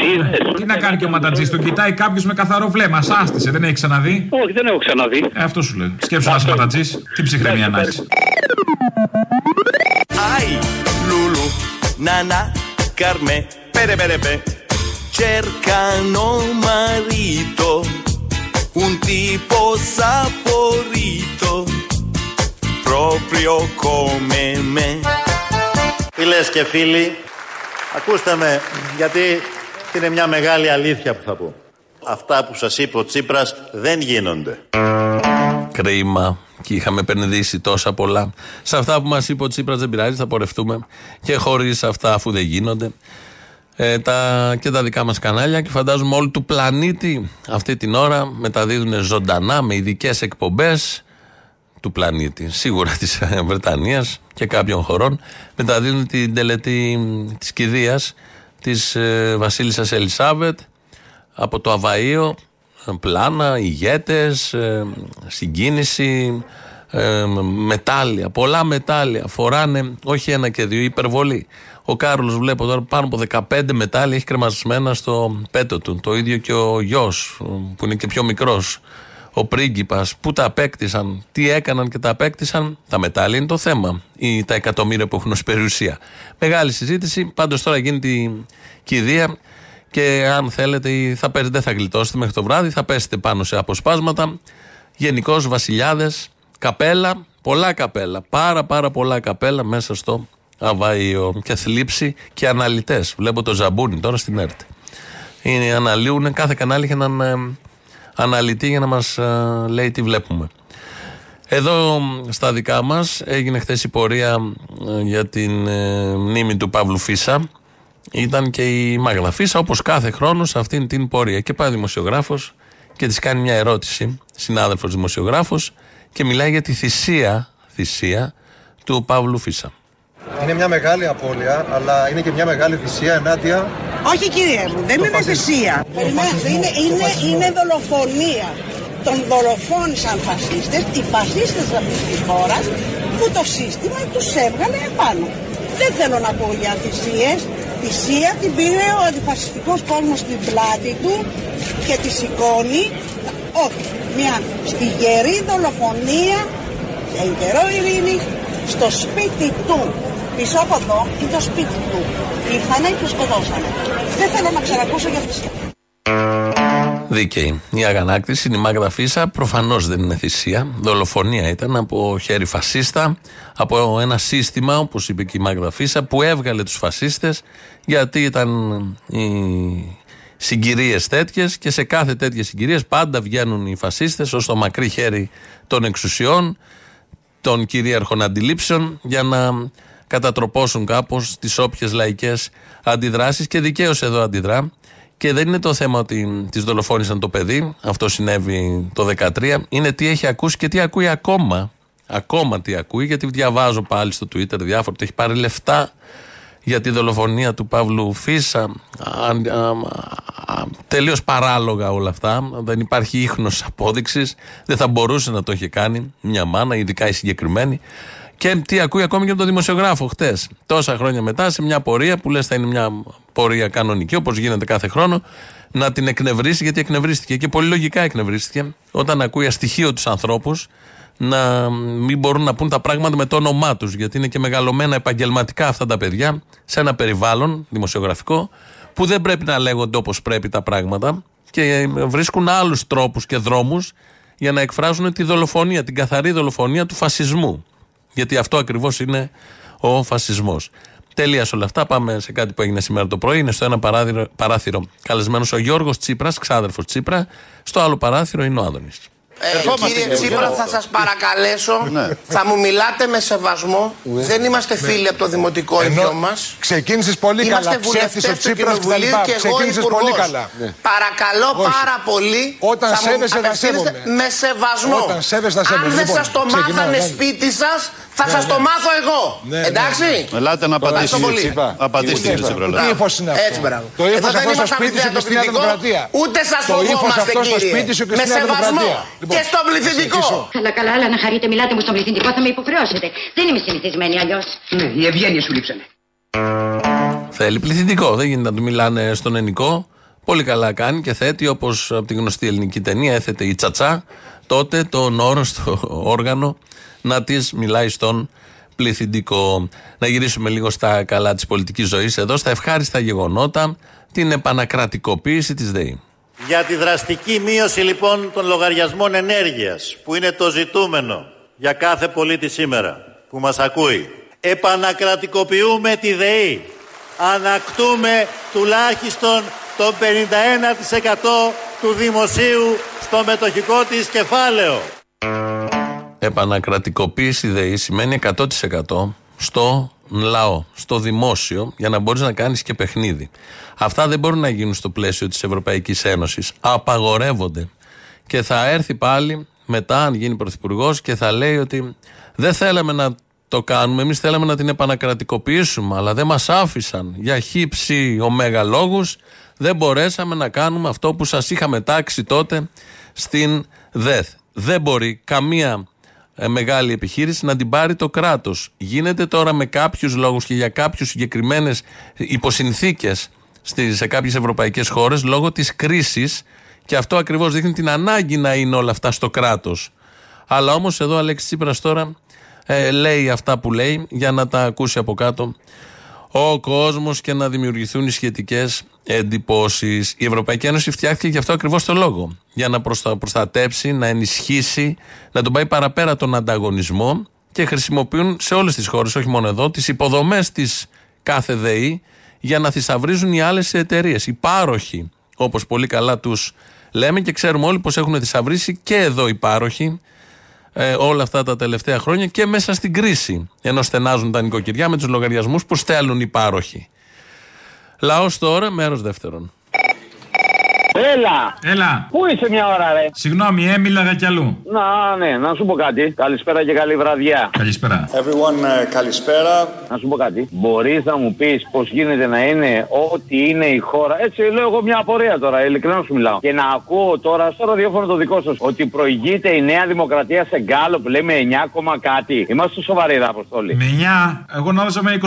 Τι να κάνει και ο ματατζή, τον κοιτάει κάποιος με καθαρό βλέμμα. Σάστησε, δεν έχει ξαναδεί; Όχι, δεν έχω ξαναδεί. Ε, αυτό σου λέω. Σκέψου να είσαι ματατζή, τι ψυχραιμία να έχει. Ai, Lulu, Nana, Carme, pere pere pe. Cercano marito, un tipo saporito, proprio come me. Φίλες και φίλοι, ακούστε με, γιατί είναι μια μεγάλη αλήθεια που θα πω. Αυτά που σας είπε ο Τσίπρας δεν γίνονται. Κρίμα. Και είχαμε επενδύσει τόσα πολλά. Σε αυτά που μας είπε ο Τσίπρας δεν πειράζει, θα πορευτούμε. Και χωρίς αυτά, αφού δεν γίνονται. Ε, τα, και τα δικά μας κανάλια και φαντάζομαι όλου του πλανήτη αυτή την ώρα μεταδίδουν ζωντανά με ειδικές εκπομπές του πλανήτη. Σίγουρα της Βρετανίας και κάποιων χωρών μεταδίδουν την τελετή της κηδείας της ε, Βασίλισσας Ελισάβετ από το Αβαΐο πλάνα, ηγέτες, ε, συγκίνηση, ε, μετάλλια, πολλά μετάλλια. Φοράνε όχι ένα και δύο, υπερβολή. Ο Κάρλος βλέπω τώρα πάνω από 15 μετάλλια έχει κρεμασμένα στο πέτο του. Το ίδιο και ο γιος που είναι και πιο μικρός. Ο πρίγκιπας που τα απέκτησαν, τι έκαναν και τα απέκτησαν, τα μετάλλια είναι το θέμα. Ή τα εκατομμύρια που έχουν ως περιουσία. Μεγάλη συζήτηση, πάντως τώρα γίνεται η κηδεία και αν θέλετε, ή θα πέσετε, δεν θα γλιτώσετε μέχρι το βράδυ, θα πέσετε πάνω σε αποσπάσματα. Γενικώς βασιλιάδες, καπέλα, πολλά καπέλα, πάρα πάρα πολλά καπέλα μέσα στο Αβάιο και θλίψη και αναλυτές. Βλέπω το ζαμπούνι τώρα στην ΕΡΤ. Είναι, αναλύουν, κάθε κανάλι έχει έναν ε, αναλυτή για να μας λέει τι βλέπουμε. Εδώ στα δικά μας έγινε χθες η πορεία ε, για την ε, μνήμη του Παύλου Φίσα ήταν και η Μάγδα Φίσα όπως κάθε χρόνο σε αυτήν την πορεία και πάει δημοσιογράφος και της κάνει μια ερώτηση, συνάδελφος δημοσιογράφος, και μιλάει για τη θυσία, θυσία του Παύλου Φίσα. Είναι μια μεγάλη απώλεια, αλλά είναι και μια μεγάλη θυσία ενάντια. Όχι κύριε μου, δεν είναι θυσία. Περιμένετε, είναι, είναι, είναι δολοφονία. Τον δολοφόνησαν φασίστες, οι φασίστες αυτής της χώρας που το σύστημα τους έβγαλε επάνω. Δεν θέλω να πω για θυσίες. Θυσία την πήρε ο αντιφασιστικός κόσμος στην πλάτη του και τη σηκώνει. Όχι, μια στιγερή δολοφονία εν καιρό ειρήνη στο σπίτι του. Πίσω από εδώ είναι το σπίτι του. Ήρθανε και σκοτώσανε. Δεν θέλω να ξανακούσω για θυσία. Δίκαιη. Η αγανάκτηση είναι η Μάγδα Φίσα. Προφανώς δεν είναι θυσία. Δολοφονία ήταν από χέρι φασίστα, από ένα σύστημα, όπως είπε και η Μάγδα Φίσα, που έβγαλε τους φασίστες γιατί ήταν οι συγκυρίες τέτοιες και σε κάθε τέτοιες συγκυρίες πάντα βγαίνουν οι φασίστες ως το μακρύ χέρι των εξουσιών, των κυρίαρχων αντιλήψεων, για να κατατροπώσουν κάπως τις όποιες λαϊκές αντιδράσεις. Και δικαίως εδώ αντιδρά. Και δεν είναι το θέμα ότι της δολοφόνησαν το παιδί, αυτό συνέβη το 2013. Είναι τι έχει ακούσει και τι ακούει ακόμα. Ακόμα τι ακούει, γιατί διαβάζω πάλι στο Twitter διάφορα ότι έχει πάρει λεφτά για τη δολοφονία του Παύλου Φίσα. Τελείως παράλογα όλα αυτά. Δεν υπάρχει ίχνος απόδειξης. Δεν θα μπορούσε να το έχει κάνει μια μάνα, ειδικά η συγκεκριμένη. Και τι ακούει ακόμη και από τον δημοσιογράφο χτες. Τόσα χρόνια μετά, σε μια πορεία που λες θα είναι μια πορεία κανονική, όπως γίνεται κάθε χρόνο, να την εκνευρίσει, γιατί εκνευρίστηκε και πολύ λογικά εκνευρίστηκε, όταν ακούει αστοιχείο τους ανθρώπους να μην μπορούν να πούν τα πράγματα με το όνομά τους. Γιατί είναι και μεγαλωμένα επαγγελματικά αυτά τα παιδιά σε ένα περιβάλλον δημοσιογραφικό που δεν πρέπει να λέγονται όπως πρέπει τα πράγματα και βρίσκουν άλλους τρόπους και δρόμους για να εκφράζουν τη δολοφονία, την καθαρή δολοφονία του φασισμού. Γιατί αυτό ακριβώς είναι ο φασισμός. Τελεία όλα αυτά. Πάμε σε κάτι που έγινε σήμερα το πρωί. Είναι στο ένα παράθυρο, παράθυρο καλεσμένος ο Γιώργος Τσίπρας, ξάδερφος Τσίπρα. Στο άλλο παράθυρο είναι ο Άδωνης. Ε, κύριε Τσίπρα, θα σας παρακαλέσω, θα μου μιλάτε με σεβασμό. Δεν είμαστε φίλοι από το δημοτικό ίδιο μας. Ξεκίνησες πολύ Είμαστε καλά. βουλευτές Ψεύτησε ο του Τσίπρας και τα Κοινοβουλίου λοιπά. και εγώ Ξεκίνησες υπουργός. πολύ καλά. Παρακαλώ Όχι. πάρα πολύ. Όταν θα μου σέβεσαι, θα απευθύνεστε σέβομαι. Με σεβασμό. Όταν σέβεσαι, θα σέβομαι. Αν δεν Λοιπόν, σας το ξεκινάω, μάθανε ναι. σπίτι σας, θα Ναι, σας το ναι. μάθω εγώ. Ναι, ναι, Εντάξει. Ελάτε να Ευχαριστώ απαντήσετε. πολύ. Απαντήστε, κύριε Τσίπρα. Τι ύφος είναι αυτό; Έτσι, μπράβο. Το ύφος Εδώ δεν αυτός στο είμαστε σπίτι σου και στη Νέα αντιδραστικό, Δημοκρατία. Ούτε σας Το ύφος φοβόμαστε, αυτός στο κύριε. σπίτι σου και Με στη Νέα σεβασμό. Δημοκρατία. Λοιπόν, Και στον πληθυντικό. Καλά, καλά, αλλά να χαρείτε, μιλάτε μου στον πληθυντικό, θα με υποχρεώσετε. Δεν είμαι συνηθισμένη αλλιώς. Ναι, οι ευγένειε σου λείψανε. Θέλει πληθυντικό. Δεν γίνεται να του μιλάνε στον ενικό. Πολύ καλά κάνει και θέτει όπως από τη γνωστή ελληνική ταινία έθετε η τσατσά. Τότε τον όρο στο όργανο να της μιλάει στον πληθυντικό. Να γυρίσουμε λίγο στα καλά της πολιτικής ζωής εδώ, στα ευχάριστα γεγονότα, την επανακρατικοποίηση της ΔΕΗ. Για τη δραστική μείωση λοιπόν των λογαριασμών ενέργειας που είναι το ζητούμενο για κάθε πολίτη σήμερα που μας ακούει. Επανακρατικοποιούμε τη ΔΕΗ. Ανακτούμε τουλάχιστον το 51% του δημοσίου στο μετοχικό της κεφάλαιο. Επανακρατικοποίηση ΔΕΗ σημαίνει 100% στο λαό, στο δημόσιο, για να μπορείς να κάνεις και παιχνίδι. Αυτά δεν μπορούν να γίνουν στο πλαίσιο της Ευρωπαϊκής Ένωσης. Απαγορεύονται. Και θα έρθει πάλι μετά, αν γίνει πρωθυπουργός, και θα λέει ότι δεν θέλαμε να το κάνουμε. Εμείς θέλαμε να την επανακρατικοποιήσουμε, αλλά δεν μας άφησαν. Για χύψη ωμέγα λόγου, δεν μπορέσαμε να κάνουμε αυτό που σας είχαμε τάξει τότε στην ΔΕΘ. Δεν μπορεί καμία ε, μεγάλη επιχείρηση να την πάρει το κράτος. Γίνεται τώρα με κάποιους λόγους και για κάποιους συγκεκριμένες υποσυνθήκες σε κάποιες ευρωπαϊκές χώρες λόγω της κρίσης και αυτό ακριβώς δείχνει την ανάγκη να είναι όλα αυτά στο κράτος. Αλλά όμως εδώ ο Αλέξης Τσίπρας τώρα ε, λέει αυτά που λέει για να τα ακούσει από κάτω ο κόσμος και να δημιουργηθούν οι σχετικές εντυπώσεις. Η Ευρωπαϊκή Ένωση φτιάχτηκε γι' αυτό ακριβώς το λόγο. Για να προστα- προστατέψει, να ενισχύσει, να τον πάει παραπέρα τον ανταγωνισμό και χρησιμοποιούν σε όλες τις χώρες, όχι μόνο εδώ, τις υποδομές της κάθε ΔΕΗ για να θησαυρίζουν οι άλλες εταιρείες. Οι πάροχοι, όπως πολύ καλά τους λέμε και ξέρουμε όλοι πως έχουν θησαυρίσει και εδώ οι πάροχοι ε, όλα αυτά τα τελευταία χρόνια και μέσα στην κρίση. Ενώ στενάζουν τα νοικοκυριά με τους λογαριασμούς που στέλνουν οι πάροχοι. Λαός τώρα, μέρος δεύτερον. Έλα! Έλα. Πού είσαι μια ώρα, ρε; Συγγνώμη, έμιλαγα κι αλλού. Να, ναι, να σου πω κάτι. Καλησπέρα και καλή βραδιά. Καλησπέρα. Everyone, ε, καλησπέρα. Να σου πω κάτι. Μπορείς να μου πεις πώς γίνεται να είναι ό,τι είναι η χώρα; Έτσι λέω εγώ μια απορία τώρα, ειλικρινά σου μιλάω. Και να ακούω τώρα στο ραδιόφωνο το δικό σας ότι προηγείται η Νέα Δημοκρατία σε γκάλο που λέμε 9, κόμμα κάτι. Είμαστε σοβαροί, ρε Αποστόλη. Με 9, εγώ νόμιζα με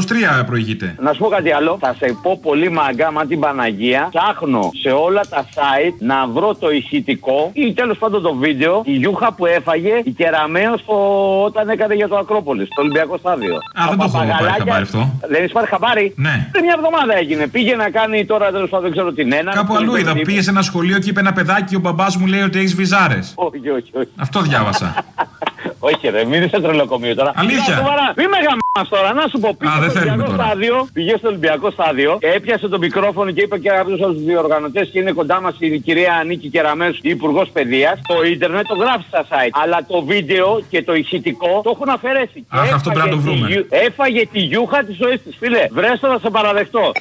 23 προηγείται. Να σου πω κάτι άλλο. Θα σε πω πολύ μαγκά μα την Παναγία. Ψάχνω σε όλα τα site να βρω το ηχητικό ή τέλος πάντων το βίντεο. Η γιούχα που έφαγε η Κεραμαίο όταν έκανε για το Ακρόπολης, στο Ολυμπιακό Στάδιο. Α, δεν το έχω πάρει παπαγαλάκια- χαμπάρι αυτό. Δεν έχει πάρει χαμπάρι; Ναι. Πριν μια εβδομάδα έγινε. Πήγε να κάνει τώρα τέλος πάντων δεν ξέρω την ένα. Κάπου αλλού είδα. Πήγε σε ένα σχολείο και είπε ένα παιδάκι, ο μπαμπάς μου λέει ότι έχεις βυζάρες. Όχι, όχι, όχι. Αυτό διάβασα. Όχι, ρε, μην είσαι τρελοκομείο τώρα. Αλήθεια. Να, σοβαρά. Μην με γαμάς τώρα, να σου πω. Πήγε Α, δεν στο θέλουμε Ολυμπιακό τώρα. στάδιο, πήγε στο Ολυμπιακό στάδιο, έπιασε το μικρόφωνο και είπε και κάποιος από τους διοργανωτές και είναι κοντά μας η κυρία Νίκη Κεραμέσου, υπουργός παιδείας. Το ίντερνετ το γράφει στα site. Αλλά το βίντεο και το ηχητικό το έχουν αφαιρέσει. Και Αχ, αυτό πρέπει να το έφαγε τη βρούμε. γιου- Έφαγε τη γιούχα της ζωής της, φίλε. Βρέστο να σε παραδεχτώ.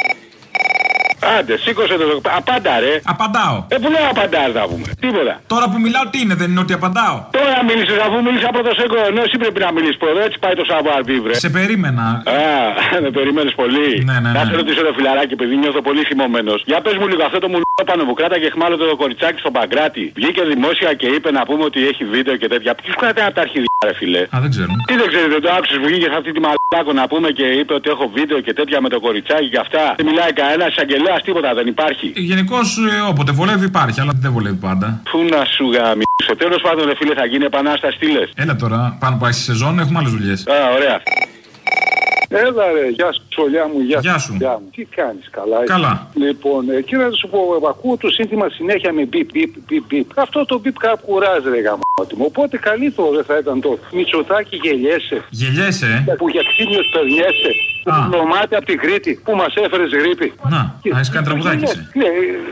Άντε, σήκωσε το. Απάντα, ρε. Απαντάω. Ε, που λέω απαντά, θα πούμε. Τίποτα. Τώρα που μιλάω, τι είναι, δεν είναι ότι απαντάω; Τώρα μίλησες, αφού μίλησα πρώτος εγώ. Ενώ εσύ πρέπει να μιλήσεις πρώτα. Έτσι πάει το savoir vivre. Σε περίμενα. Α, με περιμένει πολύ. Ναι, ναι, Να ναι. σε ρωτήσω το φιλαράκι, επειδή νιώθω πολύ θυμωμένος. Για πες μου λίγο αυτό το μουλόπανο που κράταγε χμάλωτο το κοριτσάκι στον Παγκράτη. Βγήκε δημόσια και είπε να πούμε ότι έχει βίντεο και τέτοια. Ποιος κρατάει από τα αρχιδιά, ρε φιλέ. Α, δεν ξέρω. Τι δεν ξέρετε, το άκουσε που βγήκε σε αυτή τη μαλάκο να πούμε και είπε ότι έχω βίντεο και τέτοια με το κοριτσάκι και αυτά. Δεν μιλάει κανένας εισαγγελέας, τίποτα δεν υπάρχει. Γενικώς όποτε βολεύει υπάρχει, αλλά δεν βολεύει πάντα. Πού να σου γαμίσω. Τέλος πάντων, ρε φίλε, θα γίνει επανάσταση, τι λες; Έλα τώρα, πάνω πάει στη σεζόν, έχουμε άλλες δουλειές. Α, ωραία. Έλα ρε, γεια σου ψολιά μου, γεια, Γεια σου. μου. Τι κάνεις, καλά. είσαι; Καλά. Λοιπόν, εκεί να σου πω, ακούω το σύνθημα συνέχεια με μπιπ, μπιπ, μπιπ, μπιπ. Αυτό το μπιπ κάπου κουράζει ρε γαμώτη μου. Οπότε καλύτερο δεν θα ήταν το Μητσοτάκι γελιέσαι. Γελιέσαι, ε; Που για ξύμιος περνιέσαι. Που μάται από την Κρήτη που μας έφερες γρήπη. Να, να έχεις κάνει τραγουδάκι. εσύ. Ναι,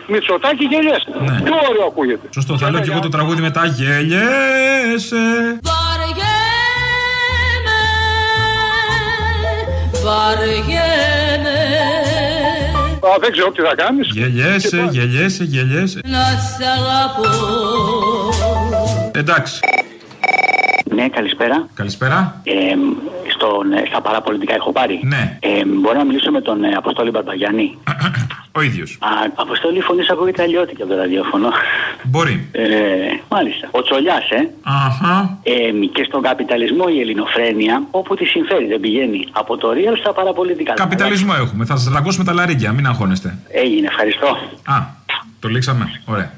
Μητσοτάκι γελιέσαι. Ναι. Πιο ωραίο ακούγεται. Σωστό, θα λέω και εγώ το τραγούδι μετά. Γελιέσαι. Βαριέμαι Α, δεν ξέρω τι θα κάνεις. Γελιέσαι, γελιέσαι, γελιέσαι. να σ' αγαπώ Εντάξει. Ναι, καλησπέρα. Καλησπέρα. Ε, στον, ε, στα παραπολιτικά έχω πάρει. Ναι. Ε, μπορώ να μιλήσω με τον ε, Αποστόλη Μπαρμπαγιάννη; Ο ίδιος. Α, Αποστόλη, η φωνή σου ακούγεται αλλιώτικη από το ραδιόφωνο. Μπορεί. Ε, μάλιστα. Ο Τσολιάς, ε. Αχα. Ε, και στον καπιταλισμό η ελληνοφρένεια, όπου τη συμφέρει, δεν πηγαίνει. Από το real στα παραπολιτικά. Καπιταλισμό έχουμε. Θα σας ραγκώσουμε τα λαρίκια, μην αγχώνεστε. Έγινε, ευχαριστώ. Α, το λήξαμε. Ωραία.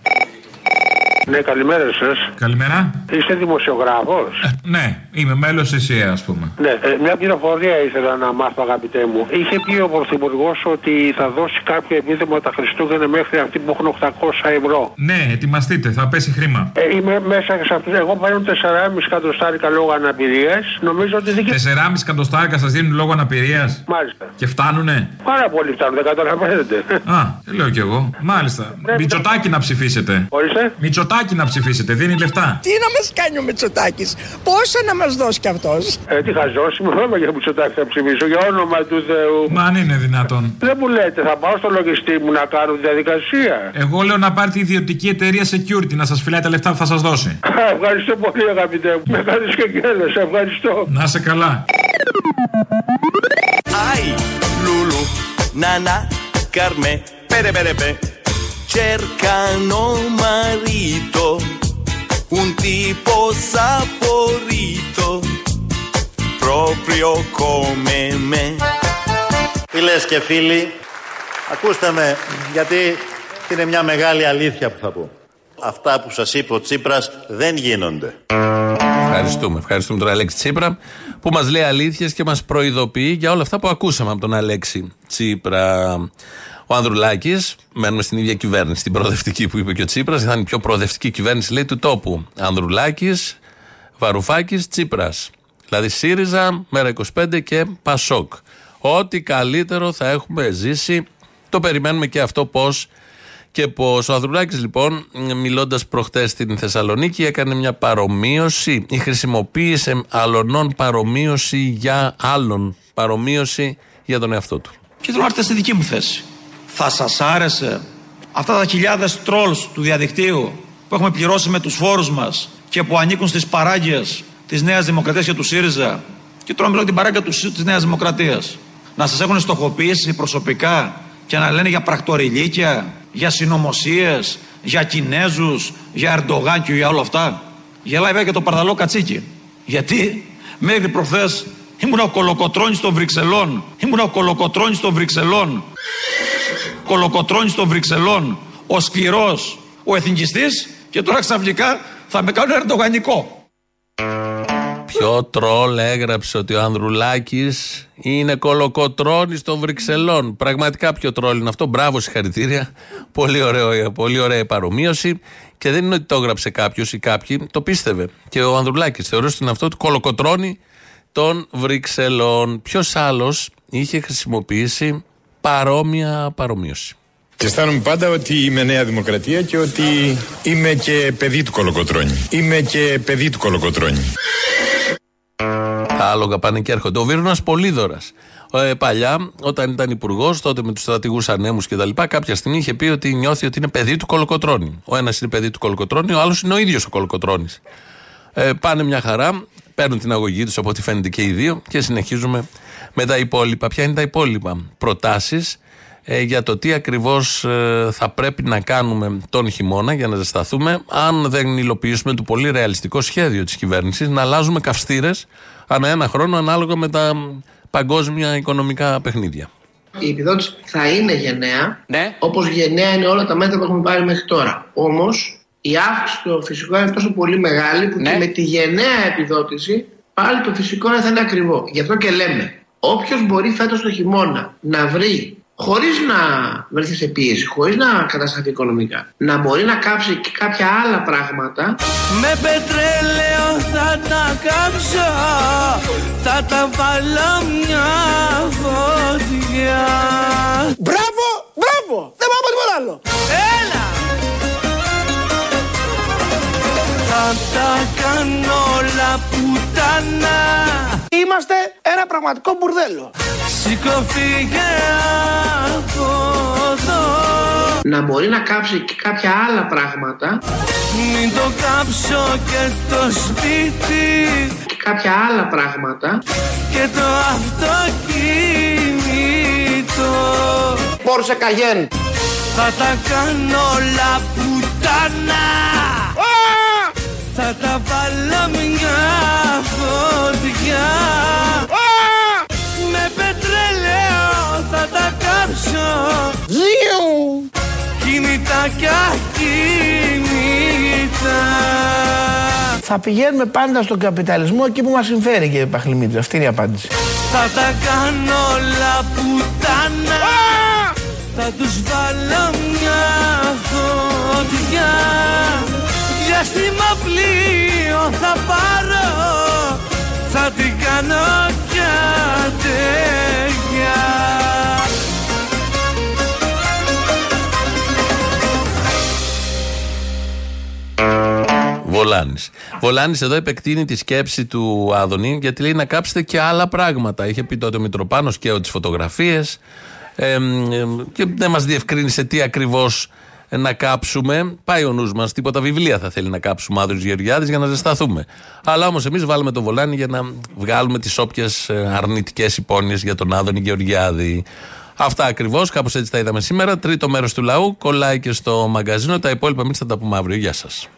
Ναι, καλημέρα σας. Καλημέρα. Είστε δημοσιογράφος; Ναι, είμαι μέλος ΕΣΥΑ, ας πούμε. Ναι, ε, μια πληροφορία ήθελα να μάθω, αγαπητέ μου. Είχε πει ο Πρωθυπουργός ότι θα δώσει κάποιο επίδομα τα Χριστούγεννα μέχρι αυτοί που έχουν 800 ευρώ. Ναι, ετοιμαστείτε, θα πέσει χρήμα. Ε, είμαι μέσα σε αυτούς. Εγώ παίρνω 4,5 εκατοστάρικα λόγω αναπηρίας. Νομίζω ότι δεν 4,5 εκατοστάρικα σας δίνουν λόγω αναπηρίας; Μάλιστα. Και φτάνουνε; Πάρα πολύ φτάνουν, δεν καταλαβαίνετε. Α, δεν λέω κι εγώ. Μάλιστα. Μητσοτάκι να ψηφίσετε. Ορίστε. Μητσοτάκι να ψηφίσετε, δίνει λεφτά. Τι να μας κάνει ο Μητσοτάκης, πόσο να μας δώσει κι αυτός; Ε, τι χαζός, είμαι θέμα για Μητσοτάκη θα ψηφίσω, για όνομα του Θεού. Μα αν είναι δυνατόν. Δεν μου λέτε, θα πάω στο λογιστή μου να κάνω τη διαδικασία. Εγώ λέω να πάρετε ιδιωτική εταιρεία security να σας φυλάει τα λεφτά που θα σας δώσει. Α, Ευχαριστώ πολύ, αγαπητέ μου. Με κάνεις και γέλος, ευχαριστώ. Να σε καλά. Ai, Lulu, Nana, Carme, pere pere pe. Cercano marito, un tipo saporito, proprio come me. Φίλες και φίλοι, ακούστε με, γιατί είναι μια μεγάλη αλήθεια που θα πω. Αυτά που σας είπε ο Τσίπρας δεν γίνονται. Ευχαριστούμε. Ευχαριστούμε τον Αλέξη Τσίπρα που μας λέει αλήθειες και μας προειδοποιεί για όλα αυτά που ακούσαμε από τον Αλέξη Τσίπρα. Ο Ανδρουλάκης, μένουμε στην ίδια κυβέρνηση, την προοδευτική που είπε και ο Τσίπρας, θα είναι η πιο προοδευτική κυβέρνηση λέει του τόπου. Ανδρουλάκης, Βαρουφάκης, Τσίπρας. Δηλαδή ΣΥΡΙΖΑ, Μέρα 25 και Πασόκ. Ό,τι καλύτερο θα έχουμε ζήσει. Το περιμένουμε και αυτό πώς και πώς. Ο Ανδρουλάκης, λοιπόν, μιλώντας προχτές στην Θεσσαλονίκη, έκανε μια παρομοίωση ή χρησιμοποίησε αλωνών παρομοίωση για άλλον. Παρομοίωση για τον εαυτό του. Και θέλω να έρθετε στη δική μου θέση. Θα σας άρεσε Αυτά τα χιλιάδες τρόλς του διαδικτύου που έχουμε πληρώσει με τους φόρους μας και που ανήκουν στις παράγκες της Νέας Δημοκρατίας και του ΣΥΡΙΖΑ και τώρα μιλάω την παράγκα του- της Νέας Δημοκρατίας να σας έχουν στοχοποιήσει προσωπικά και να λένε για πρακτοριλίκια, για συνωμοσίες, για Κινέζους, για Ερντογάν και για όλα αυτά. Γελάει βέβαια και το παρδαλό κατσίκι. Γιατί μέχρι προχθές ήμουν ο κολοκοτρώνης των Βρυξελών. Ήμουν ο κολοκοτρώνης των Βρυξελών. Κολοκοτρώνης των Βρυξελών. Ο σκληρός, ο εθνικιστής και τώρα ξαφνικά θα με κάνουν ερντογανικό. Ποιο τρόλ έγραψε ότι ο Ανδρουλάκης είναι κολοκοτρόνη των Βρυξελών. Πραγματικά ποιο τρόλ είναι αυτό. Μπράβο, συγχαρητήρια. Πολύ, ωραίο, πολύ ωραία η παρομοίωση. Και δεν είναι ότι το έγραψε κάποιος ή κάποιοι, το πίστευε. Και ο Ανδρουλάκης θεωρούσε ότι είναι αυτό του κολοκοτρόνη των Βρυξελών. Ποιος άλλος είχε χρησιμοποιήσει παρόμοια παρομοίωση. Και αισθάνομαι πάντα ότι είμαι Νέα Δημοκρατία και ότι είμαι και παιδί του Κολοκοτρώνη. Είμαι και παιδί του Κολοκοτρώνη. Τα άλογα πάνε και έρχονται. Ο Βίρονας Πολύδωρας. Ε, παλιά, όταν ήταν υπουργός, τότε με τους στρατηγούς ανέμους κτλ., κάποια στιγμή είχε πει ότι νιώθει ότι είναι παιδί του Κολοκοτρώνη. Ο ένας είναι παιδί του Κολοκοτρώνη, ο άλλος είναι ο ίδιος ο Κολοκοτρώνη. Ε, πάνε μια χαρά, παίρνουν την αγωγή τους από ό,τι φαίνεται και οι δύο και συνεχίζουμε με τα υπόλοιπα. Ποια είναι τα υπόλοιπα προτάσεις ε, για το τι ακριβώς θα πρέπει να κάνουμε τον χειμώνα για να ζεσταθούμε, αν δεν υλοποιήσουμε το πολύ ρεαλιστικό σχέδιο της κυβέρνησης να αλλάζουμε καυστήρες ανά ένα χρόνο ανάλογα με τα παγκόσμια οικονομικά παιχνίδια. Η επιδότηση θα είναι γενναία, ναι. όπως γενναία είναι όλα τα μέτρα που έχουμε πάρει μέχρι τώρα. Όμως η αύξηση στο φυσικό είναι τόσο πολύ μεγάλη που και με τη γενναία επιδότηση πάλι το φυσικό θα είναι ακριβό. Γι' αυτό και λέμε, όποιος μπορεί φέτος το χειμώνα να βρει χωρίς να βρεθεί σε πίεση, χωρίς να κατασταθεί οικονομικά, να μπορεί να κάψει και κάποια άλλα πράγματα. Με πετρέλαιο θα τα κάψω Θα τα βάλω μια φωτιά Μπράβο, μπράβο! Δεν πάω τίποτα άλλο! Έλα! Τα κάνω όλα πουτάνα Είμαστε ένα πραγματικό μπουρδέλο. Σήκω φύγε από εδώ Να μπορεί να κάψει και κάποια άλλα πράγματα. Μην το κάψω και το σπίτι Και κάποια άλλα πράγματα. Και το αυτοκίνητο Πόρσε Καγέν. Θα τα κάνω όλα πουτάνα Θα τα βάλω μια φωτιά. Με πετρέλαιο θα τα κάψω. Ζιου Κινητά και ακίνητα Θα πηγαίνουμε πάντα στον καπιταλισμό εκεί που μας συμφέρει κύριε Παχλημίτρη. Αυτή είναι η απάντηση. Θα τα κάνω όλα πουτάνα. Θα τους βάλω μια φωτιά Διάστημα πλοίο θα πάρω Θα την κάνω κι αντέγια Βολάνης. Βολάνης εδώ επεκτείνει τη σκέψη του Άδωνη γιατί λέει να κάψετε και άλλα πράγματα. Είχε πει τότε ο Μητροπάνος και τις φωτογραφίες και δεν μας διευκρίνησε τι ακριβώς να κάψουμε. Πάει ο νους μας, τίποτα βιβλία θα θέλει να κάψουμε Άδωνη Γεωργιάδης για να ζεσταθούμε. Αλλά όμως εμείς βάλουμε τον Βολάνη για να βγάλουμε τις όποιες αρνητικές υπόνοιες για τον Άδωνη Γεωργιάδη. Αυτά ακριβώς, κάπως έτσι τα είδαμε σήμερα. Τρίτο μέρος του λαού, κολλάει και στο μαγκαζίνο. Τα υπόλοιπα εμείς θα τα πούμε αύριο. Γεια σας.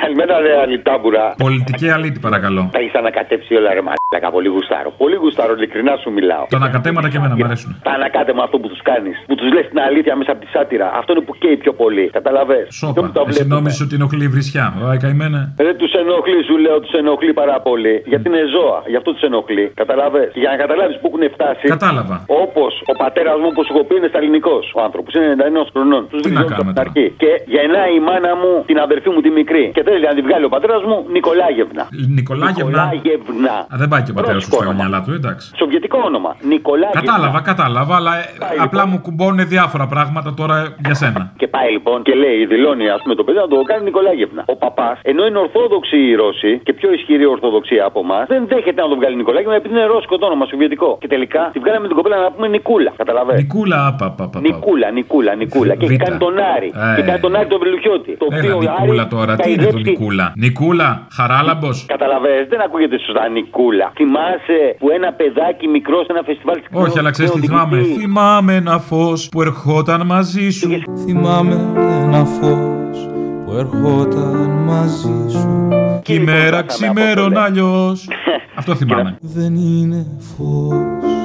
Καλημέρα, ρε Αλιτάμπουρα. Πολιτική αλήτη, παρακαλώ. Τα έχεις ανακατέψει όλα, ρε Μαλάκα. Πολύ γουστάρω. Πολύ γουστάρω, ειλικρινά σου μιλάω. Τα ανακατέματα και εμένα μου αρέσουν. Τα ανακάτεμα αυτό που τους κάνεις. Που τους λες την αλήθεια μέσα από τη σάτυρα. Αυτό είναι που καίει πιο πολύ. Καταλαβέ. Σόπα. Εσύ νόμιζες ότι ενοχλεί η βρισιά. Ωα, καημένα. Δεν τους ενοχλεί, σου λέω, τους ενοχλεί πάρα πολύ. Γιατί είναι ζώα. Γι' αυτό τους ενοχλεί. Καταλαβέ. Για να καταλάβεις που έχουν φτάσει. Κατάλαβα. Όπως ο πατέρας μου, όπως σου έχω πει, είναι σταλινικός ο άνθρωπος. Είναι 91 χρονών. Τους κάνουμε την αρχή. Και γεννάει η μάνα μου την αδερφή μου τη μικρή. Και θέλει να τη βγάλει ο πατέρας μου Νικολάγευνα. Νικολάγευνα; Νικολάγευνα. Α, δεν πάει και ο πατέρας σου Ρώσικο στα όνομα. μυαλά του, εντάξει. Σοβιετικό όνομα. Νικολάγεβνα. Κατάλαβα, κατάλαβα, αλλά ε, απλά μου κουμπώνουν διάφορα πράγματα τώρα για σένα. Και πάει λοιπόν και λέει, δηλώνει ας πούμε το παιδί να το κάνει Νικολάγεβνα. Ο παπάς, ενώ είναι Ορθόδοξοι οι Ρώσοι και πιο ισχυρή Ορθοδοξία από εμάς, δεν δέχεται να τον βγάλει Νικολάγεβνα επειδή είναι Ρώσικο το όνομα, Σοβιετικό. Και τελικά τη βγάλαμε την κοπέλα να πούμε Νικούλα. Καταλαβαίνετε. Νικούλα, πα, πα, πα, πα. Νικούλα, Νικούλα, Νικούλα. Και έχει Β. κάνει τον Άρη. Ε. Και κάνει τον Άρη τον Βελουχιώτη. Το Έλα, οποίο ο Νικούλα Άρης τώρα, τα τι είναι το ιδρύσει- Νικούλα; Νικούλα, χαράλαμπος. Καταλαβαίνετε, δεν ακούγεται σωστά Νικούλα. Θυμάσαι που ένα παιδάκι μικρός σε ένα φεστιβάλ της Όχι, αλλά ξέρεις τι Κρέου θυμάμαι. Οδηγητή. Θυμάμαι ένα φως που ερχόταν μαζί σου. Θυμάμαι ένα φως που ερχόταν μαζί σου Και η μέρα ξημέρων αλλιώς. Αυτό θυμάμαι. Δεν είναι φως,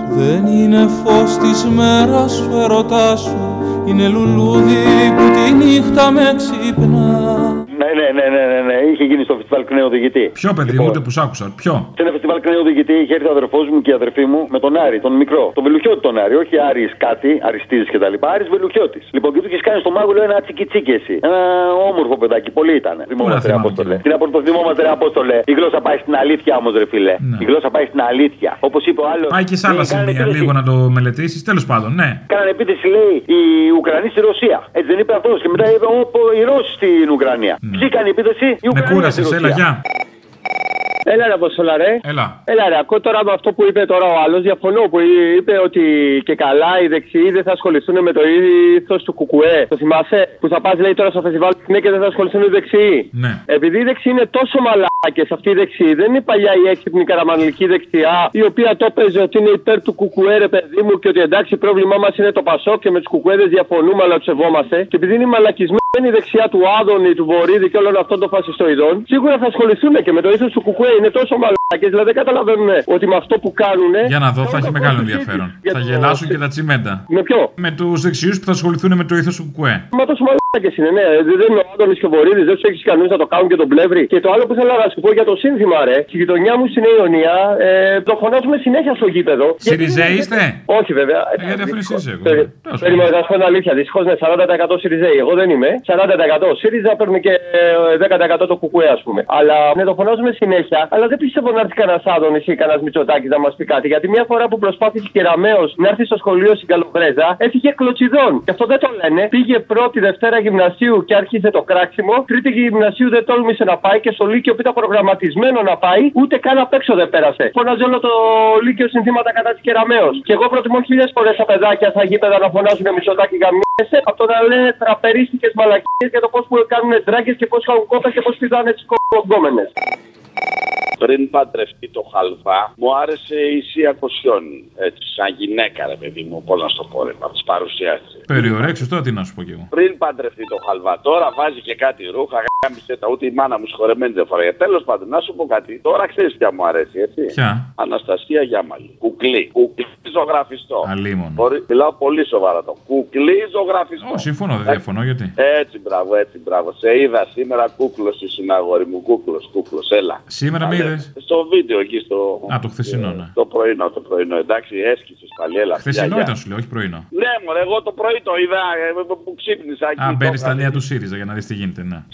δεν είναι φως της μέρας ο ερωτάς σου Είναι λουλούδι που τη νύχτα με ξυπνά Ναι, ναι, ναι, ναι, ναι, ναι. Είχε γίνει στο φεστιβάλ Κρέου Οδηγητή. Ποιο παιδί, ούτε που σ' άκουσα. Ποιο; Σε ένα φεστιβάλ Κρέου Οδηγητή είχε έρθει ο αδερφός μου και η αδερφή μου με τον Άρη, τον μικρό. Τον Βελουχιώτη τον Άρη, όχι Άρης κάτι, Αριστή κτλ. Άρης Βελουχιώτης. Λοιπόν, και του είχε κάνει στο μάγουλο ένα τσικιτσίκι εσύ. Ένα όμορφο παιδάκι, πολύ ήταν. Θυμόμαστε, ρε Απόστολε. Την απο- το θυμόμαστε, ρε Απόστολε. Η γλώσσα πάει στην αλήθεια όμως, ρε φίλε. Η γλώσσα πάει στην αλήθεια. Όπως είπε ο άλλος. Πάει και σε άλλα σημεία, λίγο να το μελετήσεις. Τέλος πάντων, ναι. Κάνανε επίθεση, λέει, οι Ουκρανοί στη Ρωσία. Έτσι δεν είπε αυτός. Και μετά είπε, «Ω, οι Ρώσοι στην Ουκρανία. Ποιοι κάνει επίθεση, οι Με Ουκρανοί. κούρασες, στη έλα, Ρωσία. γεια. Έλα ρε Αποστολά ρε. Έλα. Έλα ρε, ακούω τώρα με αυτό που είπε τώρα ο άλλος, διαφωνώ που είπε ότι και καλά οι δεξιοί δεν θα ασχοληθούν με το ήθος του Κουκουέ. Το θυμάσαι που θα πας λέει τώρα στο φεστιβάλ ναι και δεν θα ασχοληθούν οι δεξιοί. Ναι. Επειδή οι δεξιοί είναι τόσο μαλάκες αυτοί οι δεξιοί, δεν είναι η παλιά η έξυπνη καραμανλική δεξιά η οποία το έπαιζε ότι είναι υπέρ του Κουκουέ ρε παιδί μου και ότι εντάξει πρόβλημά μας είναι το Πασό και με τους Κουκουέδες διαφωνούμε αλλά τους σεβόμαστε. Και επειδή είναι μαλακισμένοι η δεξιά του Άδωνη, του Βορύδη και όλων αυτών των φασιστοειδών, σίγουρα θα ασχοληθούν και με το ήθος του Κουκουέ. Είναι τόσο μαλακέ, δηλαδή δεν καταλαβαίνουν ότι με αυτό που κάνουν. Για να δω, θα έχει μεγάλο ενδιαφέρον. για Θα το- γελάσουν και τα τσιμέντα. Με ποιο; Με τους δεξιούς που θα ασχοληθούν με το ήθος του Κουκουέ. Μα τόσο μαλακέ είναι, ναι. Δεν είναι ο Άδωνης και ο Βορύδης, δεν τους έχεις κανεί να το κάνουν και τον πλεύρη. Και το άλλο που ήθελα να σου πω για το σύνθημα, ρε. Στη γειτονιά μου στην Ιωνία ε, το φωνάζουμε συνέχεια στο γήπεδο. Συριζέοι είστε; Όχι βέβαια. Ε, Γιατί αφού είσαι εσύ, εγώ. Περι- Περίμενα να σου πω την αλήθεια. Δυστυχώς είναι 40% Σιριζέοι. Εγώ δεν είμαι. 40% ΣΥΡΙΖΑ παίρνει και ε, 10% το κουκουέ, ας πούμε. Αλλά ναι, το φωνάζουμε συνέχεια. Αλλά δεν πιστεύω να έρθει κανένας Άδωνη ή κανένας Μητσοτάκης να μας πει κάτι. Γιατί μια φορά που προσπάθησε και Ραμαίος να έρθει στο σχολείο στην Καλοβρέζα, έφυγε κλωτσιδών. Και αυτό δεν το λένε. Πήγε πρώτη Δευτέρα γυμνασίου και άρχισε το κράξιμο. Τρίτη γυμνασίου δεν τόλμησε να πάει και στο Λύκειο που ήταν προγραμματισμένο να πάει, ούτε καν απ' έξω δεν πέρασε. Φώναζε όλο το Λύκειο συνθήματα κατά της Κεραμαίο. Και εγώ προτιμώ χίλιες φορές τα παιδάκια στα γήπεδα να φωνάζουν Μητσοτάκη γαμιέσαι από το να λένε τραπερίστικε μαλακίες για το πώς που κάνουν τράγκες και πώς κάνουν κόπε και πώς πηδάνε τις κογκόμενε. Πριν παντρευτεί το χαλβά, μου άρεσε η Σία Κοσιόνη. Έτσι, σαν γυναίκα, ρε παιδί μου, πώς να στο πω, ρε, να τη παρουσιάσεις. Περιορέξω τώρα τι να σου πω κι εγώ. Πριν παντρευτεί το χαλβά, τώρα βάζει και κάτι ρούχα, γάμισε τα, ούτε η μάνα μου σχορεμένη δεν φοράει. Τέλος πάντων, να σου πω κάτι. Τώρα ξέρεις ποια μου αρέσει, έτσι. Ποια; Αναστασία Γιάμαλη. Κουκλί. Κουκλί ζωγραφιστό. Αλίμονο. Μπορεί, μιλάω πολύ σοβαρά το. Κουκλί ζωγραφιστό. Ω, συμφωνώ, δεν διαφωνώ γιατί; Έτσι, μπράβο, έτσι, μπράβο. Σε είδα σήμερα κούκλος ήσουν αγόρι μου. Κούκλος, κούκλος, έλα. Σήμερα με Καλέ. Στο βίντεο εκεί στο. Α, το χθεσινό, ναι. Το πρωινό, το πρωινό. Εντάξει, έσκησες πάλι, έλα. Χθεσινό ήταν σου λέω, όχι πρωινό. Ναι, μωρέ, εγώ το πρωί το είδα ε, ε, που ξύπνησα. Α, μπαίνεις στα νέα του ΣΥΡΙΖΑ για να δεις τι γίνεται, ναι.